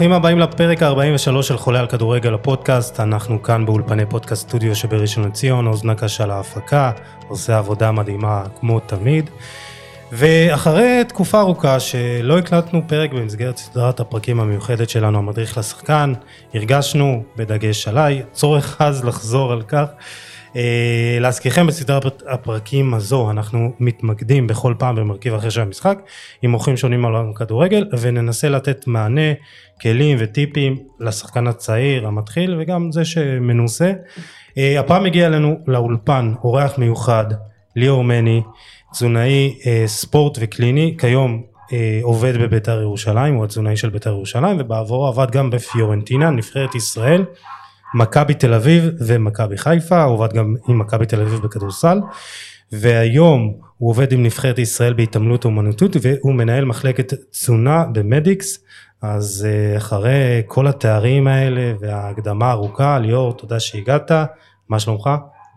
ברוכים הבאים לפרק ה-43 של חולה על כדורגל הפודקאסט, אנחנו כאן באולפני פודקאסט סטודיו שבראשון לציון, אוזנה קשה להפקה, עושה עבודה מדהימה כמו תמיד. ואחרי תקופה ארוכה שלא הקלטנו פרק במסגרת סדרת הפרקים המיוחדת שלנו, המדריך לשחקן, הרגשנו, בדגש עליי, צורך אז לחזור על כך. אה, להזכירכם בסדרת הפרקים הזו אנחנו מתמקדים בכל פעם במרכיב אחר של המשחק עם מוחים שונים על הכדורגל וננסה לתת מענה, כלים וטיפים לשחקן הצעיר, המתחיל וגם זה שמנוסה. אה, הפעם הגיע אלינו לאולפן אורח מיוחד ליאור מני, תזונאי אה, ספורט וקליני, כיום עובד בביתר ירושלים, הוא התזונאי של ביתר ירושלים ובעבורו עבד גם בפיורנטינה, נבחרת ישראל. מכבי תל אביב ומכבי חיפה, הוא עובד גם עם מכבי תל אביב בכדורסל, והיום הוא עובד עם נבחרת ישראל בהתעמלות אומנותית והוא מנהל מחלקת תזונה במדיקס, אז אה, אחרי כל התארים האלה וההקדמה הארוכה, ליאור, תודה שהגעת, מה שלומך?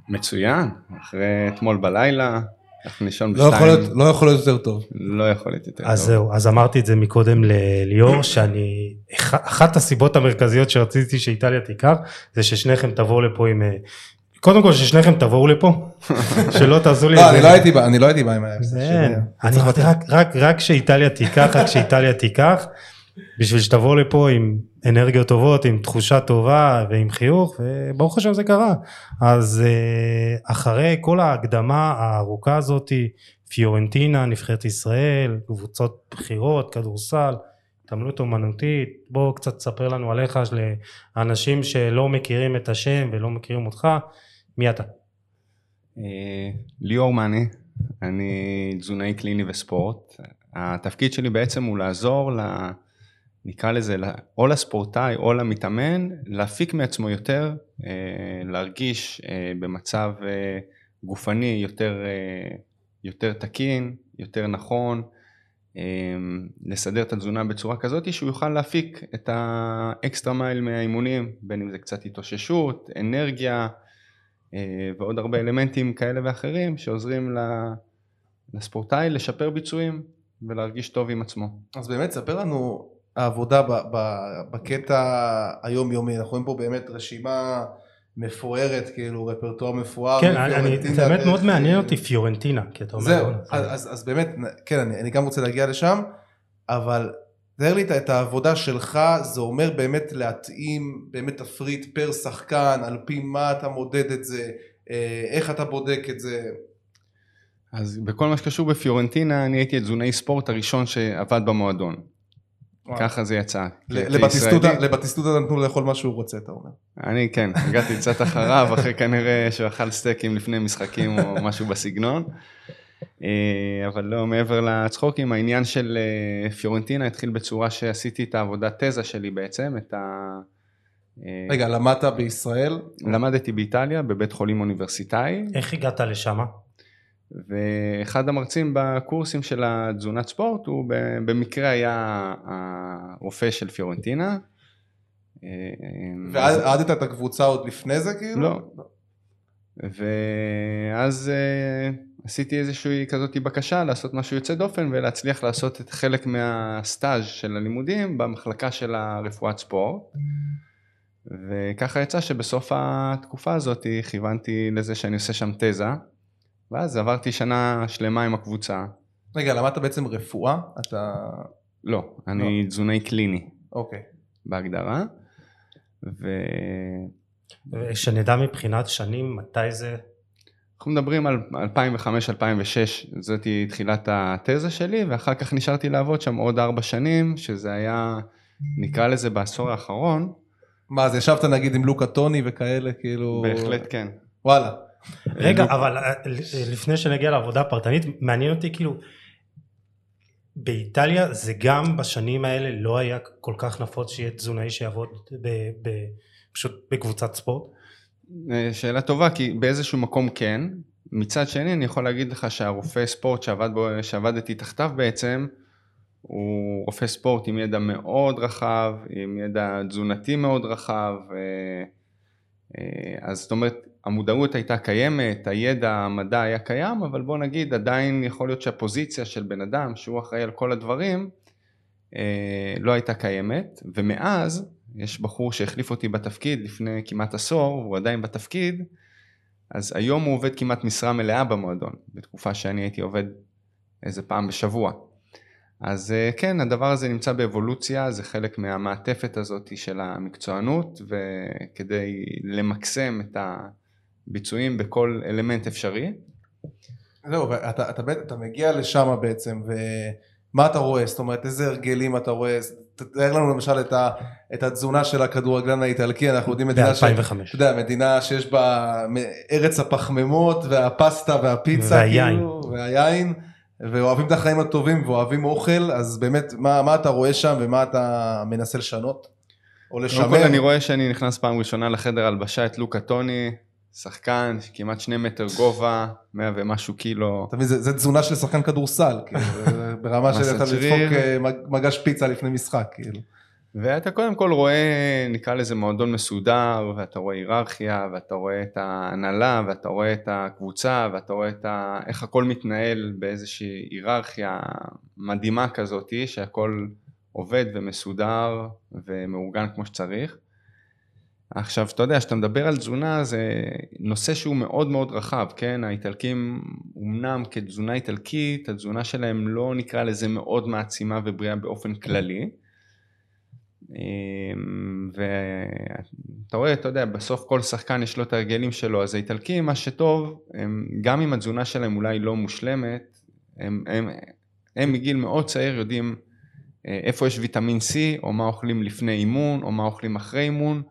מצוין, אחרי אתמול בלילה, אנחנו נישון לא בשתיים. לא יכול להיות יותר טוב. לא יכול להיות יותר אז טוב. אז זהו, אז אמרתי את זה מקודם לליאור, שאני, אחת הסיבות המרכזיות שרציתי שאיטליה תיקח, זה ששניכם תבואו לפה עם... אה, קודם כל ששניכם תבואו לפה, שלא תעשו לי... לא, אני לא הייתי בא, אני לא הייתי בא עם ההפסד. אני רק שאיטליה תיקח, רק שאיטליה תיקח. בשביל שתבוא לפה עם אנרגיות טובות, עם תחושה טובה ועם חיוך, וברוך השם זה קרה. אז אה, אחרי כל ההקדמה הארוכה הזאתי, פיורנטינה, נבחרת ישראל, קבוצות בחירות, כדורסל, התעמלות אומנותית, בוא קצת תספר לנו עליך, לאנשים שלא מכירים את השם ולא מכירים אותך, מי אתה? אה, ליאור מאני, אני תזונאי קליני וספורט. התפקיד שלי בעצם הוא לעזור ל... לה... נקרא לזה, או לספורטאי או למתאמן, להפיק מעצמו יותר, אה, להרגיש אה, במצב אה, גופני יותר, יותר תקין, יותר נכון, לסדר את התזונה בצורה כזאת שהוא יוכל להפיק את האקסטרה מייל מהאימונים, בין אם זה קצת התאוששות, אנרגיה ועוד הרבה אלמנטים כאלה ואחרים שעוזרים לספורטאי לשפר ביצועים ולהרגיש טוב עם עצמו. אז באמת ספר לנו העבודה בקטע היומיומי, אנחנו רואים פה באמת רשימה מפוארת, כאילו רפרטואר מפואר. כן, אני, זה באמת מאוד מעניין אותי פיורנטינה, כי אתה אומר... זהו, אז, אז, אז באמת, כן, אני, אני גם רוצה להגיע לשם, אבל תאר לי את העבודה שלך, זה אומר באמת להתאים באמת תפריט פר שחקן, על פי מה אתה מודד את זה, אה, איך אתה בודק את זה. אז בכל מה שקשור בפיורנטינה, אני הייתי תזונאי ספורט הראשון שעבד במועדון. ככה זה יצא. לבטיסטודה נתנו לאכול מה שהוא רוצה, אתה אומר. אני כן, הגעתי קצת אחריו, אחרי כנראה שהוא אכל סטייקים לפני משחקים או משהו בסגנון. אה, אבל לא, מעבר לצחוקים, העניין של אה, פיורנטינה התחיל בצורה שעשיתי את העבודת תזה שלי בעצם, את ה... אה, רגע, למדת בישראל? למדתי באיטליה, בבית חולים אוניברסיטאי. איך הגעת לשם? ואחד המרצים בקורסים של התזונת ספורט הוא במקרה היה הרופא של פיורנטינה. ועדת את הקבוצה עוד לפני זה כאילו? לא. ואז אה, עשיתי איזושהי כזאת בקשה לעשות משהו יוצא דופן ולהצליח לעשות את חלק מהסטאז' של הלימודים במחלקה של הרפואת ספורט. וככה יצא שבסוף התקופה הזאת כיוונתי לזה שאני עושה שם תזה. ואז עברתי שנה שלמה עם הקבוצה. רגע, למדת בעצם רפואה? אתה... לא, אני לא. תזונאי קליני. אוקיי. בהגדרה. ו... ושנדע מבחינת שנים, מתי זה? אנחנו מדברים על 2005-2006, זאתי תחילת התזה שלי, ואחר כך נשארתי לעבוד שם עוד ארבע שנים, שזה היה, נקרא לזה בעשור האחרון. מה, אז ישבת נגיד עם לוקה טוני וכאלה, כאילו... בהחלט כן. וואלה. רגע, אבל אה, לפני שנגיע לעבודה הפרטנית, מעניין אותי כאילו, באיטליה זה גם בשנים האלה לא היה כל כך נפוץ שיהיה תזונאי שיעבוד ב, ב, פשוט בקבוצת ספורט? אה, שאלה טובה, כי באיזשהו מקום כן. מצד שני, אני יכול להגיד לך שהרופא ספורט שעבד בו, שעבדתי תחתיו בעצם, הוא רופא ספורט עם ידע מאוד רחב, עם ידע תזונתי מאוד רחב, אה, אז זאת אומרת, המודעות הייתה קיימת, הידע, המדע היה קיים, אבל בוא נגיד עדיין יכול להיות שהפוזיציה של בן אדם שהוא אחראי על כל הדברים, אה, לא הייתה קיימת, ומאז יש בחור שהחליף אותי בתפקיד לפני כמעט עשור, והוא עדיין בתפקיד, אז היום הוא עובד כמעט משרה מלאה במועדון, בתקופה שאני הייתי עובד איזה פעם בשבוע. אז אה, כן, הדבר הזה נמצא באבולוציה, זה חלק מהמעטפת הזאת של המקצוענות, וכדי למקסם את הביצועים בכל אלמנט אפשרי. זהו, ואתה אתה, אתה מגיע לשם בעצם, ומה אתה רואה? זאת אומרת, איזה הרגלים אתה רואה? תאר לנו למשל את, ה, את התזונה של הכדורגלן האיטלקי, אנחנו יודעים מדינה, ש... אתה יודע, מדינה שיש בה ארץ הפחמימות והפסטה והפיצה, והיין, כאילו, והיין, ואוהבים את החיים הטובים ואוהבים אוכל, אז באמת, מה, מה אתה רואה שם ומה אתה מנסה לשנות? או לשמר? אני רואה שאני נכנס פעם ראשונה לחדר הלבשה את לוקה טוני, שחקן, כמעט שני מטר גובה, מאה ומשהו קילו. אתה מבין, זה תזונה של שחקן כדורסל, כאילו, ברמה של אתה לדפוק אה, מגש פיצה לפני משחק, כאילו. ואתה קודם כל רואה, נקרא לזה מועדון מסודר, ואתה רואה היררכיה, ואתה רואה את ההנהלה, ואתה רואה את הקבוצה, ואתה רואה את ה... איך הכל מתנהל באיזושהי היררכיה מדהימה כזאת, שהכל עובד ומסודר ומאורגן כמו שצריך. עכשיו, אתה יודע, כשאתה מדבר על תזונה זה נושא שהוא מאוד מאוד רחב, כן? האיטלקים, אמנם כתזונה איטלקית, התזונה שלהם לא נקרא לזה מאוד מעצימה ובריאה באופן כללי. אמ, ואתה רואה, אתה יודע, בסוף כל שחקן יש לו את הרגלים שלו, אז האיטלקים, מה שטוב, הם, גם אם התזונה שלהם אולי לא מושלמת, הם, הם, הם מגיל מאוד צעיר יודעים אה, איפה יש ויטמין C, או מה אוכלים לפני אימון, או מה אוכלים אחרי אימון.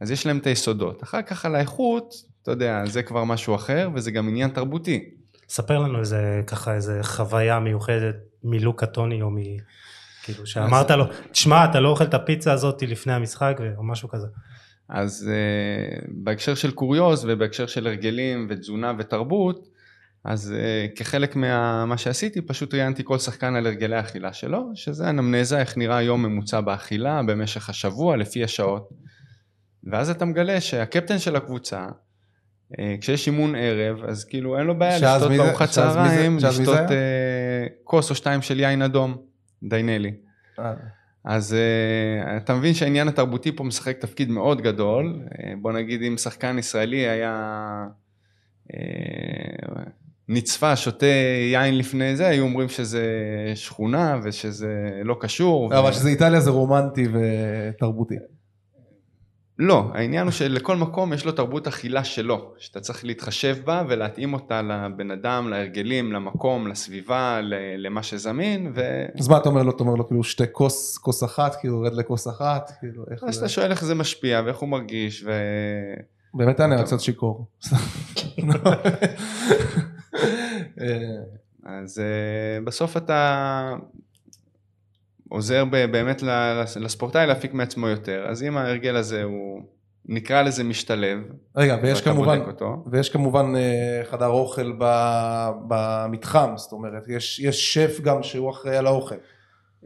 אז יש להם את היסודות. אחר כך על האיכות, אתה יודע, זה כבר משהו אחר, וזה גם עניין תרבותי. ספר לנו איזה, ככה, איזה חוויה מיוחדת מלוקה טוני, או מ... כאילו, שאמרת לו, תשמע, אתה לא אוכל את הפיצה הזאת לפני המשחק, או משהו כזה. אז uh, בהקשר של קוריוז ובהקשר של הרגלים ותזונה ותרבות, אז uh, כחלק ממה שעשיתי, פשוט ראיינתי כל שחקן על הרגלי האכילה שלו, שזה אנמנזה, איך נראה יום ממוצע באכילה במשך השבוע, לפי השעות. ואז אתה מגלה שהקפטן של הקבוצה, אה, כשיש אימון ערב, אז כאילו אין לו בעיה לשתות בארוחת צהריים, לשתות אה, כוס או שתיים של יין אדום, דיינלי. אה. אז אתה מבין שהעניין התרבותי פה משחק תפקיד מאוד גדול. בוא נגיד אם שחקן ישראלי היה נצפה, שותה יין לפני זה, היו אומרים שזה שכונה ושזה לא קשור. אבל שזה איטליה זה רומנטי ותרבותי. לא, העניין הוא שלכל מקום יש לו תרבות אכילה שלו, שאתה צריך להתחשב בה ולהתאים אותה לבן אדם, להרגלים, למקום, לסביבה, למה שזמין. ו... אז מה אתה אומר לו? אתה אומר לו כאילו שתי כוס, כוס אחת, כאילו רד לכוס אחת, כאילו איך אז זה... אתה שואל איך זה משפיע ואיך הוא מרגיש ו... באמת אני קצת שיכור. אז אה, בסוף אתה עוזר באמת לספורטאי להפיק מעצמו יותר, אז אם ההרגל הזה הוא נקרא לזה משתלב, רגע, ויש כמובן, ויש כמובן אה, חדר אוכל במתחם, זאת אומרת, יש, יש שף גם שהוא אחראי על האוכל.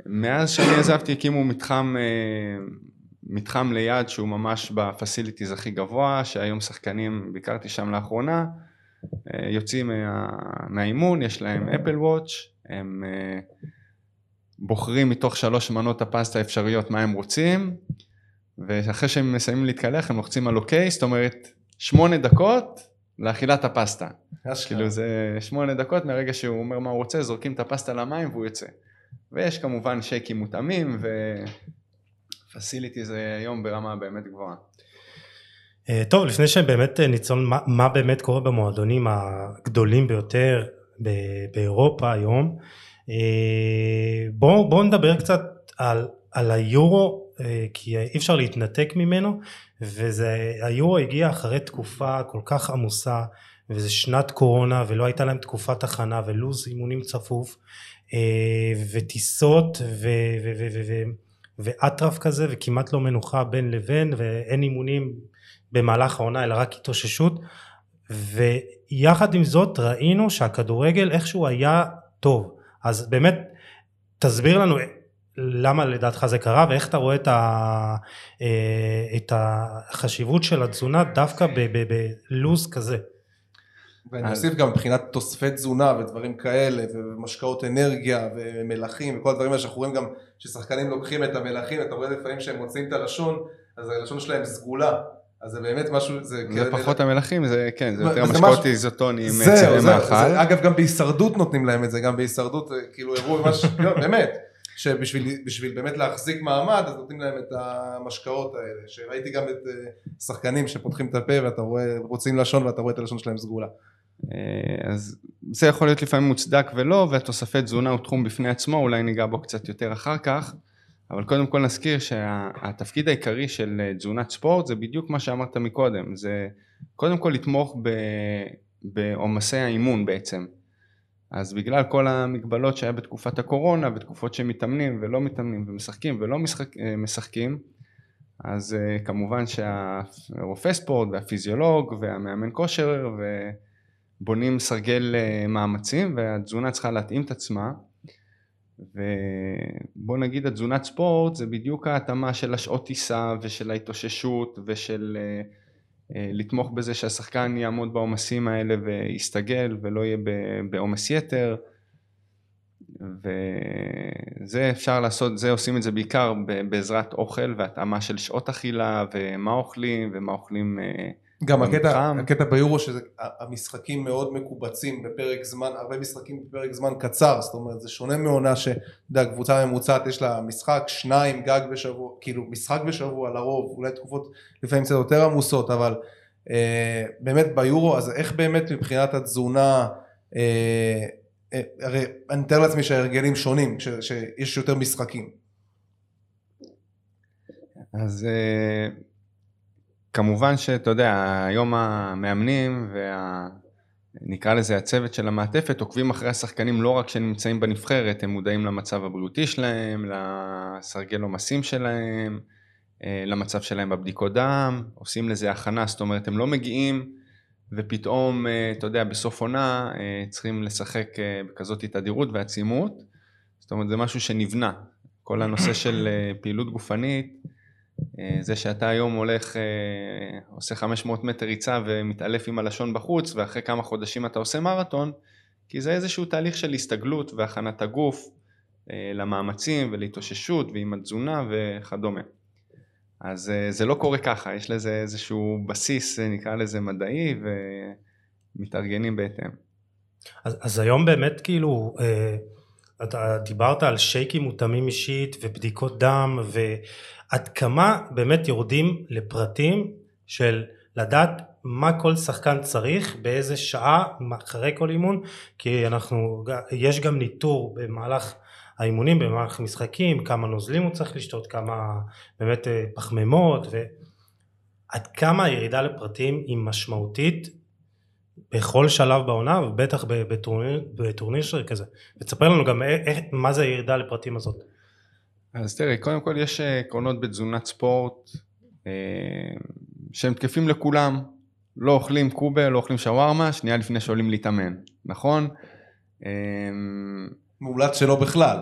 מאז שאני עזבתי הקימו מתחם, אה, מתחם ליד שהוא ממש בפסיליטיז הכי גבוה, שהיום שחקנים, ביקרתי שם לאחרונה, אה, יוצאים מה, מהאימון, יש להם אפל וואץ', הם בוחרים מתוך שלוש מנות הפסטה האפשריות מה הם רוצים, ואחרי שהם מסיימים להתקלח הם לוחצים על אוקיי, זאת אומרת שמונה דקות לאכילת הפסטה. כאילו זה שמונה דקות מהרגע שהוא אומר מה הוא רוצה, זורקים את הפסטה למים והוא יוצא. ויש כמובן שייקים מותאמים ופסיליטי זה היום ברמה באמת גבוהה. אה, טוב, לפני שבאמת אה, ניצול מה, מה באמת קורה במועדונים הגדולים ביותר באירופה היום, בואו בוא נדבר קצת על, על היורו אה, כי אי אפשר להתנתק ממנו והיורו הגיע אחרי תקופה כל כך עמוסה וזה שנת קורונה ולא הייתה להם תקופת הכנה ולו"ז אימונים צפוף אה, וטיסות ואטרף כזה וכמעט לא מנוחה בין לבין ואין אימונים במהלך העונה אלא רק התאוששות. ויחד עם זאת ראינו שהכדורגל איכשהו היה טוב אז באמת תסביר לנו למה לדעתך זה קרה ואיך אתה רואה את, ה, אה, את החשיבות של התזונה דווקא בלוז כזה. ואני אוסיף גם מבחינת תוספי תזונה ודברים כאלה, ומשקאות אנרגיה ומלחים וכל הדברים האלה שאנחנו רואים גם ששחקנים לוקחים את המלחים, אתה רואה לפעמים שהם מוצאים את הלשון, אז הלשון שלהם סגולה. אז זה באמת משהו, זה... זה כאלה- פחות המלחים, זה כן, זה יותר משקאות איזוטונים, זהו, מאכל. זה- אגב גם בהישרדות נותנים להם את זה, גם בהישרדות, אה, כאילו הראו ממש, לא, באמת, שבשביל בשביל באמת להחזיק מעמד, אז נותנים להם את המשקאות האלה, שראיתי גם את אה, שחקנים שפותחים את הפה ואתה רואה, רוצים לשון ואתה רואה את הלשון שלהם סגולה. אה, אז זה יכול להיות לפעמים מוצדק ולא, והתוספי תזונה הוא תחום בפני עצמו, אולי ניגע בו קצת יותר אחר כך, אבל קודם כל נזכיר שהתפקיד העיקרי של אה, תזונת ספורט זה בדיוק מה שאמרת מקודם, זה קודם כל לתמוך בעומסי האימון בעצם. אז בגלל כל המגבלות שהיה בתקופת הקורונה, בתקופות שמתאמנים ולא מתאמנים ומשחקים ולא משחק, אה, משחקים, אז אה, כמובן שהרופא ספורט והפיזיולוג והמאמן כושר ובונים סרגל מאמצים והתזונה צריכה להתאים את עצמה ובוא נגיד התזונת ספורט זה בדיוק ההתאמה של השעות טיסה ושל ההתאוששות ושל אה, אה, לתמוך בזה שהשחקן יעמוד בעומסים האלה ויסתגל ולא יהיה בעומס יתר. וזה אפשר לעשות, זה עושים את זה בעיקר בעזרת אוכל והתאמה של שעות אכילה ומה אוכלים ומה אוכלים אה, גם הקטע. הקטע ביורו שהמשחקים מאוד מקובצים בפרק זמן, הרבה משחקים בפרק זמן קצר, זאת אומרת זה שונה מעונה שאתה יודע, קבוצה ממוצעת יש לה משחק, שניים גג בשבוע, כאילו משחק בשבוע לרוב, אולי תקופות לפעמים קצת יותר עמוסות, אבל אה, באמת ביורו, אז איך באמת מבחינת התזונה, אה, אה, הרי אני מתאר לעצמי שההרגלים שונים, ש, שיש יותר משחקים. אז אה, כמובן שאתה יודע, היום המאמנים וה... נקרא לזה הצוות של המעטפת עוקבים אחרי השחקנים לא רק שנמצאים בנבחרת, הם מודעים למצב הבריאותי שלהם, לסרגל עומסים שלהם, אה, למצב שלהם בבדיקות דם, עושים לזה הכנה, זאת אומרת הם לא מגיעים ופתאום, אה, אתה יודע, בסוף עונה אה, צריכים לשחק בכזאת תדירות ועצימות, זאת אומרת זה משהו שנבנה, כל הנושא של פעילות גופנית, זה שאתה היום הולך, אה, עושה 500 מטר ריצה ומתעלף עם הלשון בחוץ ואחרי כמה חודשים אתה עושה מרתון, כי זה איזשהו תהליך של הסתגלות והכנת הגוף אה, למאמצים ולהתאוששות ועם התזונה וכדומה. אז אה, זה לא קורה ככה, יש לזה איזשהו בסיס, אה, נקרא לזה מדעי, ומתארגנים בהתאם. אז, אז היום באמת כאילו, אה, אתה דיברת על שייקים מותאמים אישית ובדיקות דם ועד כמה באמת יורדים לפרטים של לדעת מה כל שחקן צריך באיזה שעה אחרי כל אימון כי אנחנו יש גם ניטור במהלך האימונים במהלך משחקים כמה נוזלים הוא צריך לשתות כמה באמת אה, פחמימות ועד כמה הירידה לפרטים היא משמעותית בכל שלב בעונה ובטח בטורניר, בטורניר כזה ותספר לנו גם איך, מה זה הירידה לפרטים הזאת. אז תראה קודם כל יש אה, עקרונות בתזונת ספורט אה, שהם תקפים לכולם. לא אוכלים קובה לא אוכלים שווארמה שנייה לפני שעולים להתאמן נכון? אה, מומלץ שלא בכלל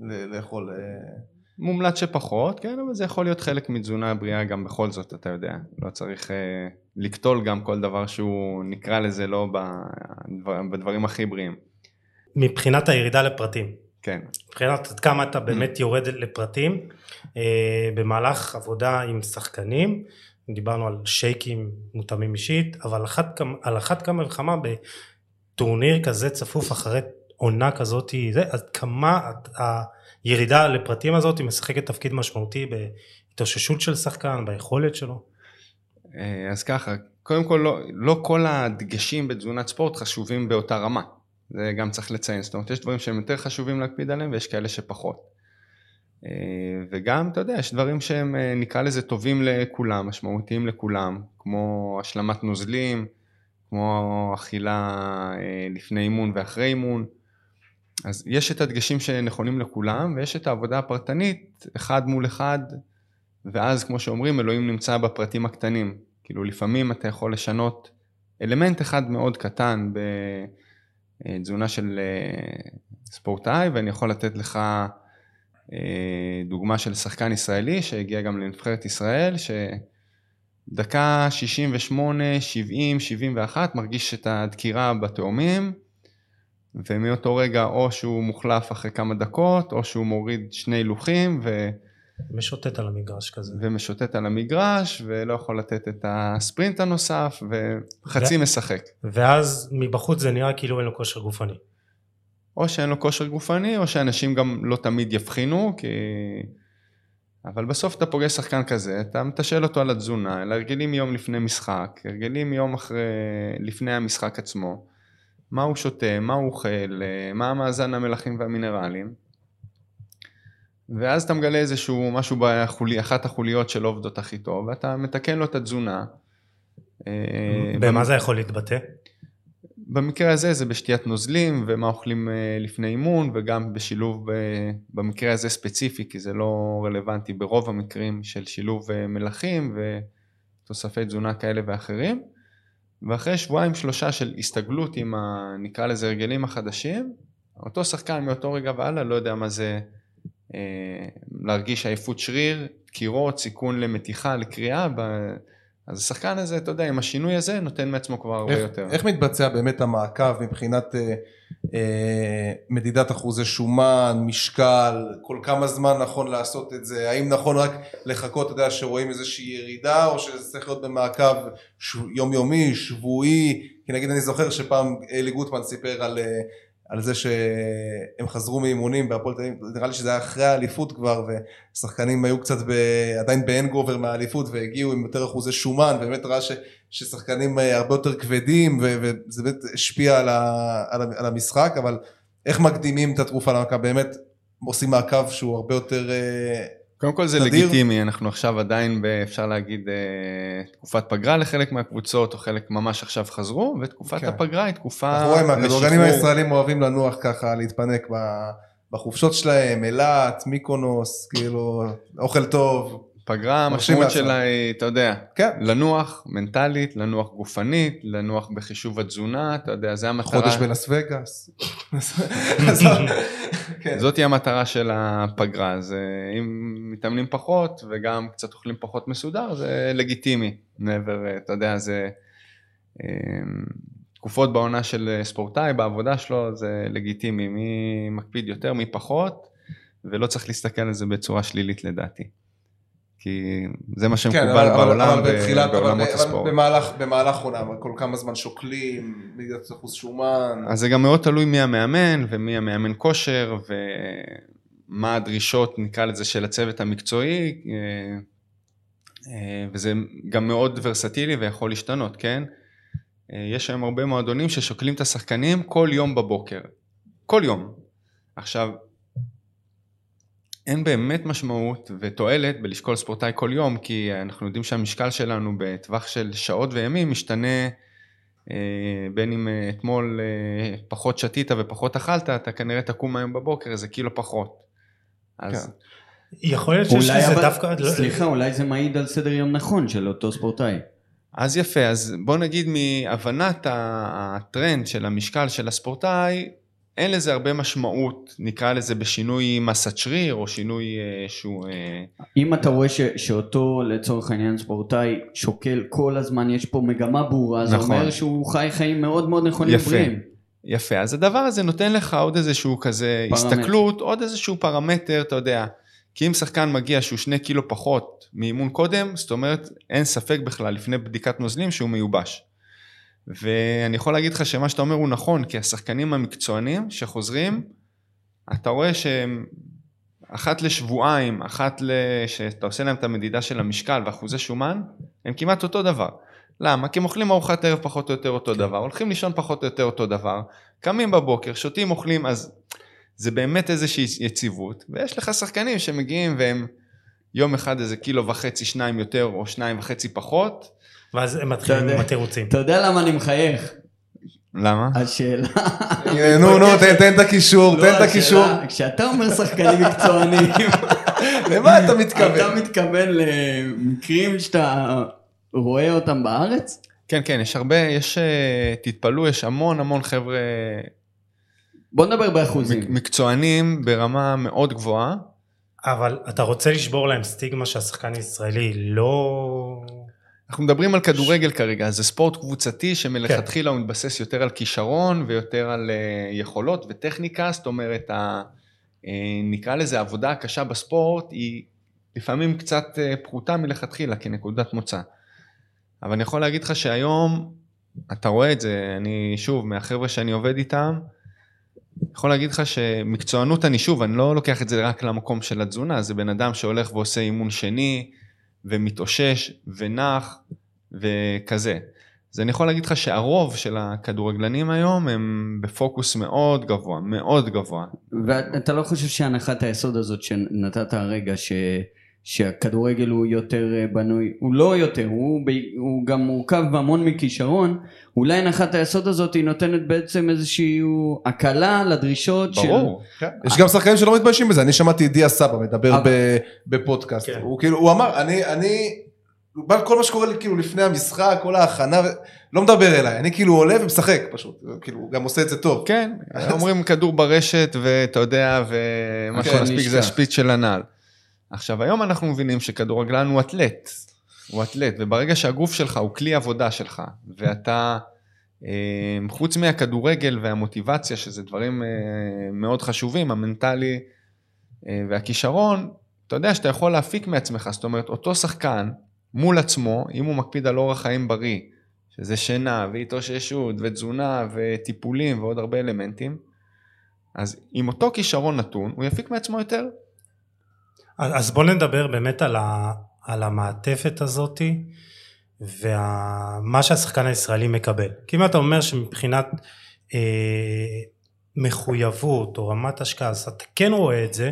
ל- לאכול מומלץ שפחות כן אבל זה יכול להיות חלק מתזונה בריאה גם בכל זאת אתה יודע. לא צריך אה, לקטול גם כל דבר שהוא נקרא לזה לא בדבר, בדברים הכי בריאים. מבחינת הירידה לפרטים כן מבחינת עד כמה אתה באמת יורד לפרטים אה, במהלך עבודה עם שחקנים דיברנו על שייקים מותאמים אישית אבל אחת, כמה- על אחת כמה וכמה בטורניר כזה צפוף אחרי עונה כזאת זה עד כמה הירידה לפרטים הזאת משחקת תפקיד משמעותי בהתאוששות של שחקן ביכולת שלו. אה, אז ככה, קודם כל לא, לא כל הדגשים בתזונת ספורט חשובים באותה רמה. זה גם צריך לציין, זאת אומרת יש דברים שהם יותר חשובים להקפיד עליהם ויש כאלה שפחות. אה, וגם, אתה יודע, יש דברים שהם אה, נקרא לזה טובים לכולם, משמעותיים לכולם, כמו השלמת נוזלים, כמו אכילה אה, לפני אימון ואחרי אימון. אז יש את הדגשים שנכונים לכולם ויש את העבודה הפרטנית אחד מול אחד ואז כמו שאומרים אלוהים נמצא בפרטים הקטנים כאילו לפעמים אתה יכול לשנות אלמנט אחד מאוד קטן בתזונה של אה, ספורטאי ואני יכול לתת לך אה, דוגמה של שחקן ישראלי שהגיע גם לנבחרת ישראל דקה 68, 70, 71, מרגיש את הדקירה בתאומים, ומאותו רגע או שהוא מוחלף אחרי כמה דקות, או שהוא מוריד שני הילוכים ו... משוטט על המגרש כזה. ומשוטט על המגרש, ולא יכול לתת את הספרינט הנוסף, וחצי ו- משחק. ואז מבחוץ זה נראה כאילו אין לו כושר גופני. או שאין לו כושר גופני, או שאנשים גם לא תמיד יבחינו, כי... אבל בסוף אתה פוגש שחקן כזה, אתה מתשאל אותו על התזונה, על הרגלים יום לפני משחק, הרגלים יום אחרי, לפני המשחק עצמו, מה הוא שותה, מה הוא אוכל, מה המאזן המלחים והמינרלים, ואז אתה מגלה איזשהו משהו באחת החוליות שלא עובדות הכי טוב, ואתה מתקן לו את התזונה. אה, במה זה יכול להתבטא? במקרה הזה זה בשתיית נוזלים ומה אוכלים אה, לפני אימון וגם בשילוב אה, במקרה הזה ספציפי כי זה לא רלוונטי ברוב המקרים של שילוב מלחים ותוספי תזונה כאלה ואחרים ואחרי שבועיים שלושה של הסתגלות עם ה... נקרא לזה הרגלים החדשים אותו שחקן מאותו רגע והלאה לא יודע מה זה להרגיש עייפות שריר, דקירות, סיכון למתיחה, לקריאה אז השחקן הזה, אתה יודע, עם השינוי הזה, נותן מעצמו כבר הרבה איך, יותר. איך מתבצע באמת המעקב מבחינת אה, אה, מדידת אחוזי שומן, משקל, כל כמה זמן נכון לעשות את זה? האם נכון רק לחכות, אתה יודע, שרואים איזושהי ירידה, או שזה צריך להיות במעקב ש... יומיומי, שבועי? כי נגיד אני זוכר שפעם אלי גוטמן סיפר על... אה, על זה שהם חזרו מאימונים בהפועל תל אביב, נראה לי שזה היה אחרי האליפות כבר, ושחקנים היו קצת ב, עדיין באנגובר מהאליפות והגיעו עם יותר אחוזי שומן, ובאמת ראה ש, ששחקנים אה, הרבה יותר כבדים, ו, וזה באמת השפיע על, ה, על, על המשחק, אבל איך מקדימים את התרופה למכה? באמת עושים מעקב שהוא הרבה יותר... קודם כל זה תדיר. לגיטימי, אנחנו עכשיו עדיין, ב, אפשר להגיד, אה, תקופת פגרה לחלק מהקבוצות, או חלק ממש עכשיו חזרו, ותקופת כן. הפגרה היא תקופה... אנחנו רואים, הכדורגנים הישראלים אוהבים לנוח ככה, להתפנק בחופשות שלהם, אילת, מיקונוס, כאילו, אוכל טוב. פגרה, המשמעות שלה היא, אתה יודע, כן. לנוח מנטלית, לנוח גופנית, לנוח בחישוב התזונה, אתה יודע, זה המטרה. חודש בלס וגאס. כן. זאתי המטרה של הפגרה, אז אה, אם מתאמנים פחות וגם קצת אוכלים פחות מסודר, זה לגיטימי. מעבר, אתה יודע, זה אה, תקופות בעונה של ספורטאי, בעבודה שלו, זה לגיטימי, מי מקפיד יותר, מי פחות, ולא צריך להסתכל על זה בצורה שלילית לדעתי. כי זה מה שמקובל כן, בעולם ובעולמות הספורט. במהלך, במהלך עונה, כל כמה זמן שוקלים, מידת אחוז שומן. אז זה גם מאוד תלוי מי המאמן ומי המאמן כושר ומה הדרישות, נקרא לזה, של הצוות המקצועי, אה, אה, וזה גם מאוד ורסטילי ויכול להשתנות, כן? אה, יש היום הרבה מועדונים ששוקלים את השחקנים כל יום בבוקר. כל יום. עכשיו, אין באמת משמעות ותועלת בלשקול ספורטאי כל יום, כי אנחנו יודעים שהמשקל שלנו בטווח של שעות וימים משתנה, אה, בין אם אה, אתמול אה, פחות שתית ופחות אכלת, אתה כנראה תקום היום בבוקר איזה קילו פחות. אז... כן. יכול להיות שיש לזה דווקא... סליחה, אולי זה מעיד על סדר יום נכון של אותו ספורטאי. אז יפה, אז בוא נגיד מהבנת הטרנד של המשקל של הספורטאי, אין לזה הרבה משמעות, נקרא לזה בשינוי מסת שריר או שינוי אה, שהוא... אה... אם אתה רואה ש, שאותו לצורך העניין ספורטאי שוקל כל הזמן, יש פה מגמה ברורה, זה נכון. אומר שהוא חי חיים מאוד מאוד נכונים ובריאים. יפה, אז הדבר הזה נותן לך עוד איזשהו כזה פרמטר. הסתכלות, עוד איזשהו פרמטר, אתה יודע. כי אם שחקן מגיע שהוא שני קילו פחות מאימון קודם, זאת אומרת אין ספק בכלל לפני בדיקת נוזלים שהוא מיובש. ואני יכול להגיד לך שמה שאתה אומר הוא נכון, כי השחקנים המקצוענים שחוזרים, אתה רואה שהם אחת לשבועיים, אחת שאתה עושה להם את המדידה של המשקל ואחוזי שומן, הם כמעט אותו דבר. למה? כי הם אוכלים ארוחת ערב פחות או יותר אותו כן. דבר, הולכים לישון פחות או יותר אותו דבר, קמים בבוקר, שותים, אוכלים, אז זה באמת איזושהי יציבות, ויש לך שחקנים שמגיעים והם יום אחד איזה קילו וחצי, שניים יותר או שניים וחצי פחות, ואז הם מתחילים עם התירוצים. אתה יודע למה אני מחייך? למה? השאלה... נו, נו, תן את הקישור, תן את הקישור. כשאתה אומר שחקנים מקצוענים... למה אתה מתכוון? אתה מתכוון למקרים שאתה רואה אותם בארץ? כן, כן, יש הרבה, יש, אה, תתפלאו, יש המון המון חבר'ה... בוא נדבר באחוזים. מקצוענים ברמה מאוד גבוהה. אבל אתה רוצה לשבור להם סטיגמה שהשחקן הישראלי לא... אנחנו מדברים על כדורגל כרגע, זה ספורט קבוצתי שמלכתחילה כן. הוא מתבסס יותר על כישרון ויותר על uh, יכולות וטכניקה, זאת אומרת, ה, uh, נקרא לזה עבודה הקשה בספורט היא לפעמים קצת uh, פחותה מלכתחילה כנקודת מוצא. אבל אני יכול להגיד לך שהיום, אתה רואה את זה, אני שוב, מהחבר'ה שאני עובד איתם, יכול להגיד לך שמקצוענות אני שוב, אני לא לוקח את זה רק למקום של התזונה, זה בן אדם שהולך ועושה אימון שני, ומתאושש ונח וכזה. אז אני יכול להגיד לך שהרוב של הכדורגלנים היום הם בפוקוס מאוד גבוה, מאוד גבוה. ואתה לא חושב שהנחת היסוד הזאת שנתת הרגע, ש... שהכדורגל הוא יותר אה, בנוי, הוא לא יותר, הוא, ב, הוא גם מורכב המון מכישרון, אולי הנחת היסוד הזאת היא נותנת בעצם איזושהי הקלה לדרישות ברור, של... ברור, כן. יש גם שחקנים שלא מתביישים בזה, אני שמעתי את דיה סבא מדבר אבל... בפודקאסט, כן. הוא כאילו, הוא אמר, אני, אני, כל מה שקורה לי כאילו לפני המשחק, כל ההכנה, לא מדבר אליי, אני כאילו עולה ומשחק פשוט, כאילו, הוא גם עושה את זה טוב. כן, אומרים כדור ברשת ואתה יודע, ומה כן, שמספיק זה השפיץ של הנעל. עכשיו, היום אנחנו מבינים שכדורגלן הוא אתלט, הוא אתלט, וברגע שהגוף שלך הוא כלי עבודה שלך, ואתה, אה, חוץ מהכדורגל והמוטיבציה, שזה דברים אה, מאוד חשובים, המנטלי אה, והכישרון, אתה יודע שאתה יכול להפיק מעצמך, זאת אומרת, אותו שחקן מול עצמו, אם הוא מקפיד על אורח חיים בריא, שזה שינה והתאוששות ותזונה וטיפולים ועוד הרבה אלמנטים, אז עם אותו כישרון נתון, הוא יפיק מעצמו יותר. אז בוא נדבר באמת על, ה, על המעטפת הזאתי ומה שהשחקן הישראלי מקבל. כי אם אתה אומר שמבחינת אה, מחויבות או רמת השקעה אז אתה כן רואה את זה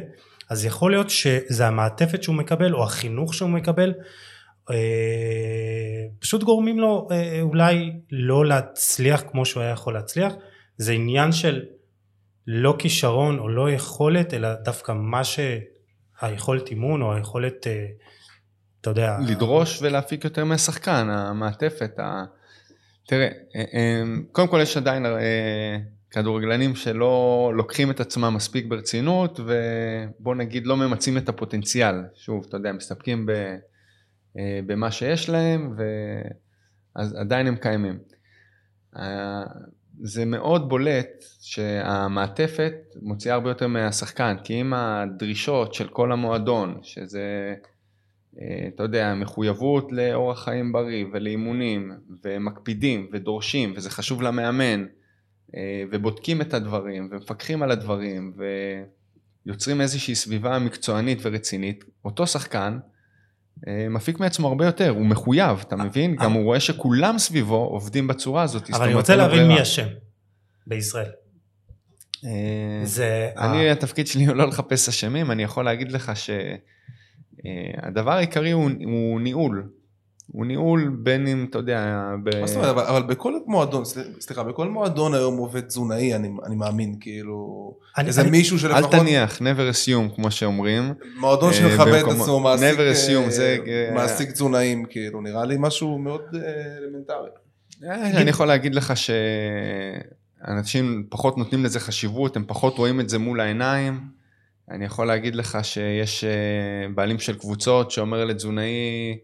אז יכול להיות שזה המעטפת שהוא מקבל או החינוך שהוא מקבל אה, פשוט גורמים לו אה, אולי לא להצליח כמו שהוא היה יכול להצליח זה עניין של לא כישרון או לא יכולת אלא דווקא מה ש... היכולת אימון או היכולת, אה, אתה יודע... לדרוש ולהפיק יותר מהשחקן, המעטפת, ה... תראה, אה, אה, קודם כל יש עדיין כדורגלנים שלא לוקחים את עצמם מספיק ברצינות ובוא נגיד לא ממצים את הפוטנציאל, שוב, אתה יודע, מסתפקים ב, במה שיש להם ואז עדיין הם קיימים. זה מאוד בולט שהמעטפת מוציאה הרבה יותר מהשחקן, כי אם הדרישות של כל המועדון, שזה, אה, אתה יודע, מחויבות לאורח חיים בריא ולאימונים, ומקפידים ודורשים, וזה חשוב למאמן, אה, ובודקים את הדברים, ומפקחים על הדברים, ויוצרים איזושהי סביבה מקצוענית ורצינית, אותו שחקן מפיק מעצמו הרבה יותר, הוא מחויב, אתה מבין? גם הוא רואה שכולם סביבו עובדים בצורה הזאת. אבל אני רוצה להבין מי אשם בישראל. אה, זה... אני, התפקיד שלי הוא לא לחפש אשמים, אני יכול להגיד לך שהדבר אה, העיקרי הוא ניהול. הוא ניהול בין אם אתה יודע... ב... מה זאת אומרת, אבל, אבל בכל מועדון, סליחה, בכל מועדון היום עובד תזונאי, אני, אני מאמין, כאילו, אני, איזה אני, מישהו שלפחות... אל תניח, never assume, כמו שאומרים. מועדון אה, שמכבד את עצמו, מעסיק, never assume, זה... מעסיק תזונאים, כאילו, נראה לי משהו מאוד אלמנטרי. אני יכול להגיד לך שאנשים פחות נותנים לזה חשיבות, הם פחות רואים את זה מול העיניים. אני יכול להגיד לך שיש בעלים של קבוצות שאומר לתזונאי,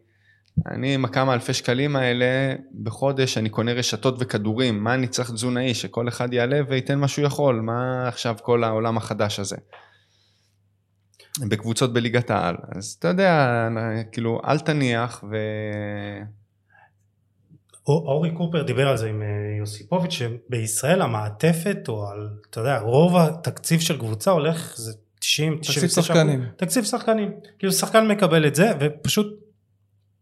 אני עם הכמה אלפי שקלים האלה, בחודש אני קונה רשתות וכדורים, מה אני צריך תזונאי, שכל אחד יעלה וייתן מה שהוא יכול, מה עכשיו כל העולם החדש הזה. בקבוצות בליגת העל, אז אתה יודע, כאילו, אל תניח ו... אורי קופר דיבר על זה עם אה, יוסיפוביץ', שבישראל המעטפת, או על, אתה יודע, רוב התקציב של קבוצה הולך, זה 90, 90, תקציב שחקנים. תקציב שחקנים. כאילו שחקן מקבל את זה, ופשוט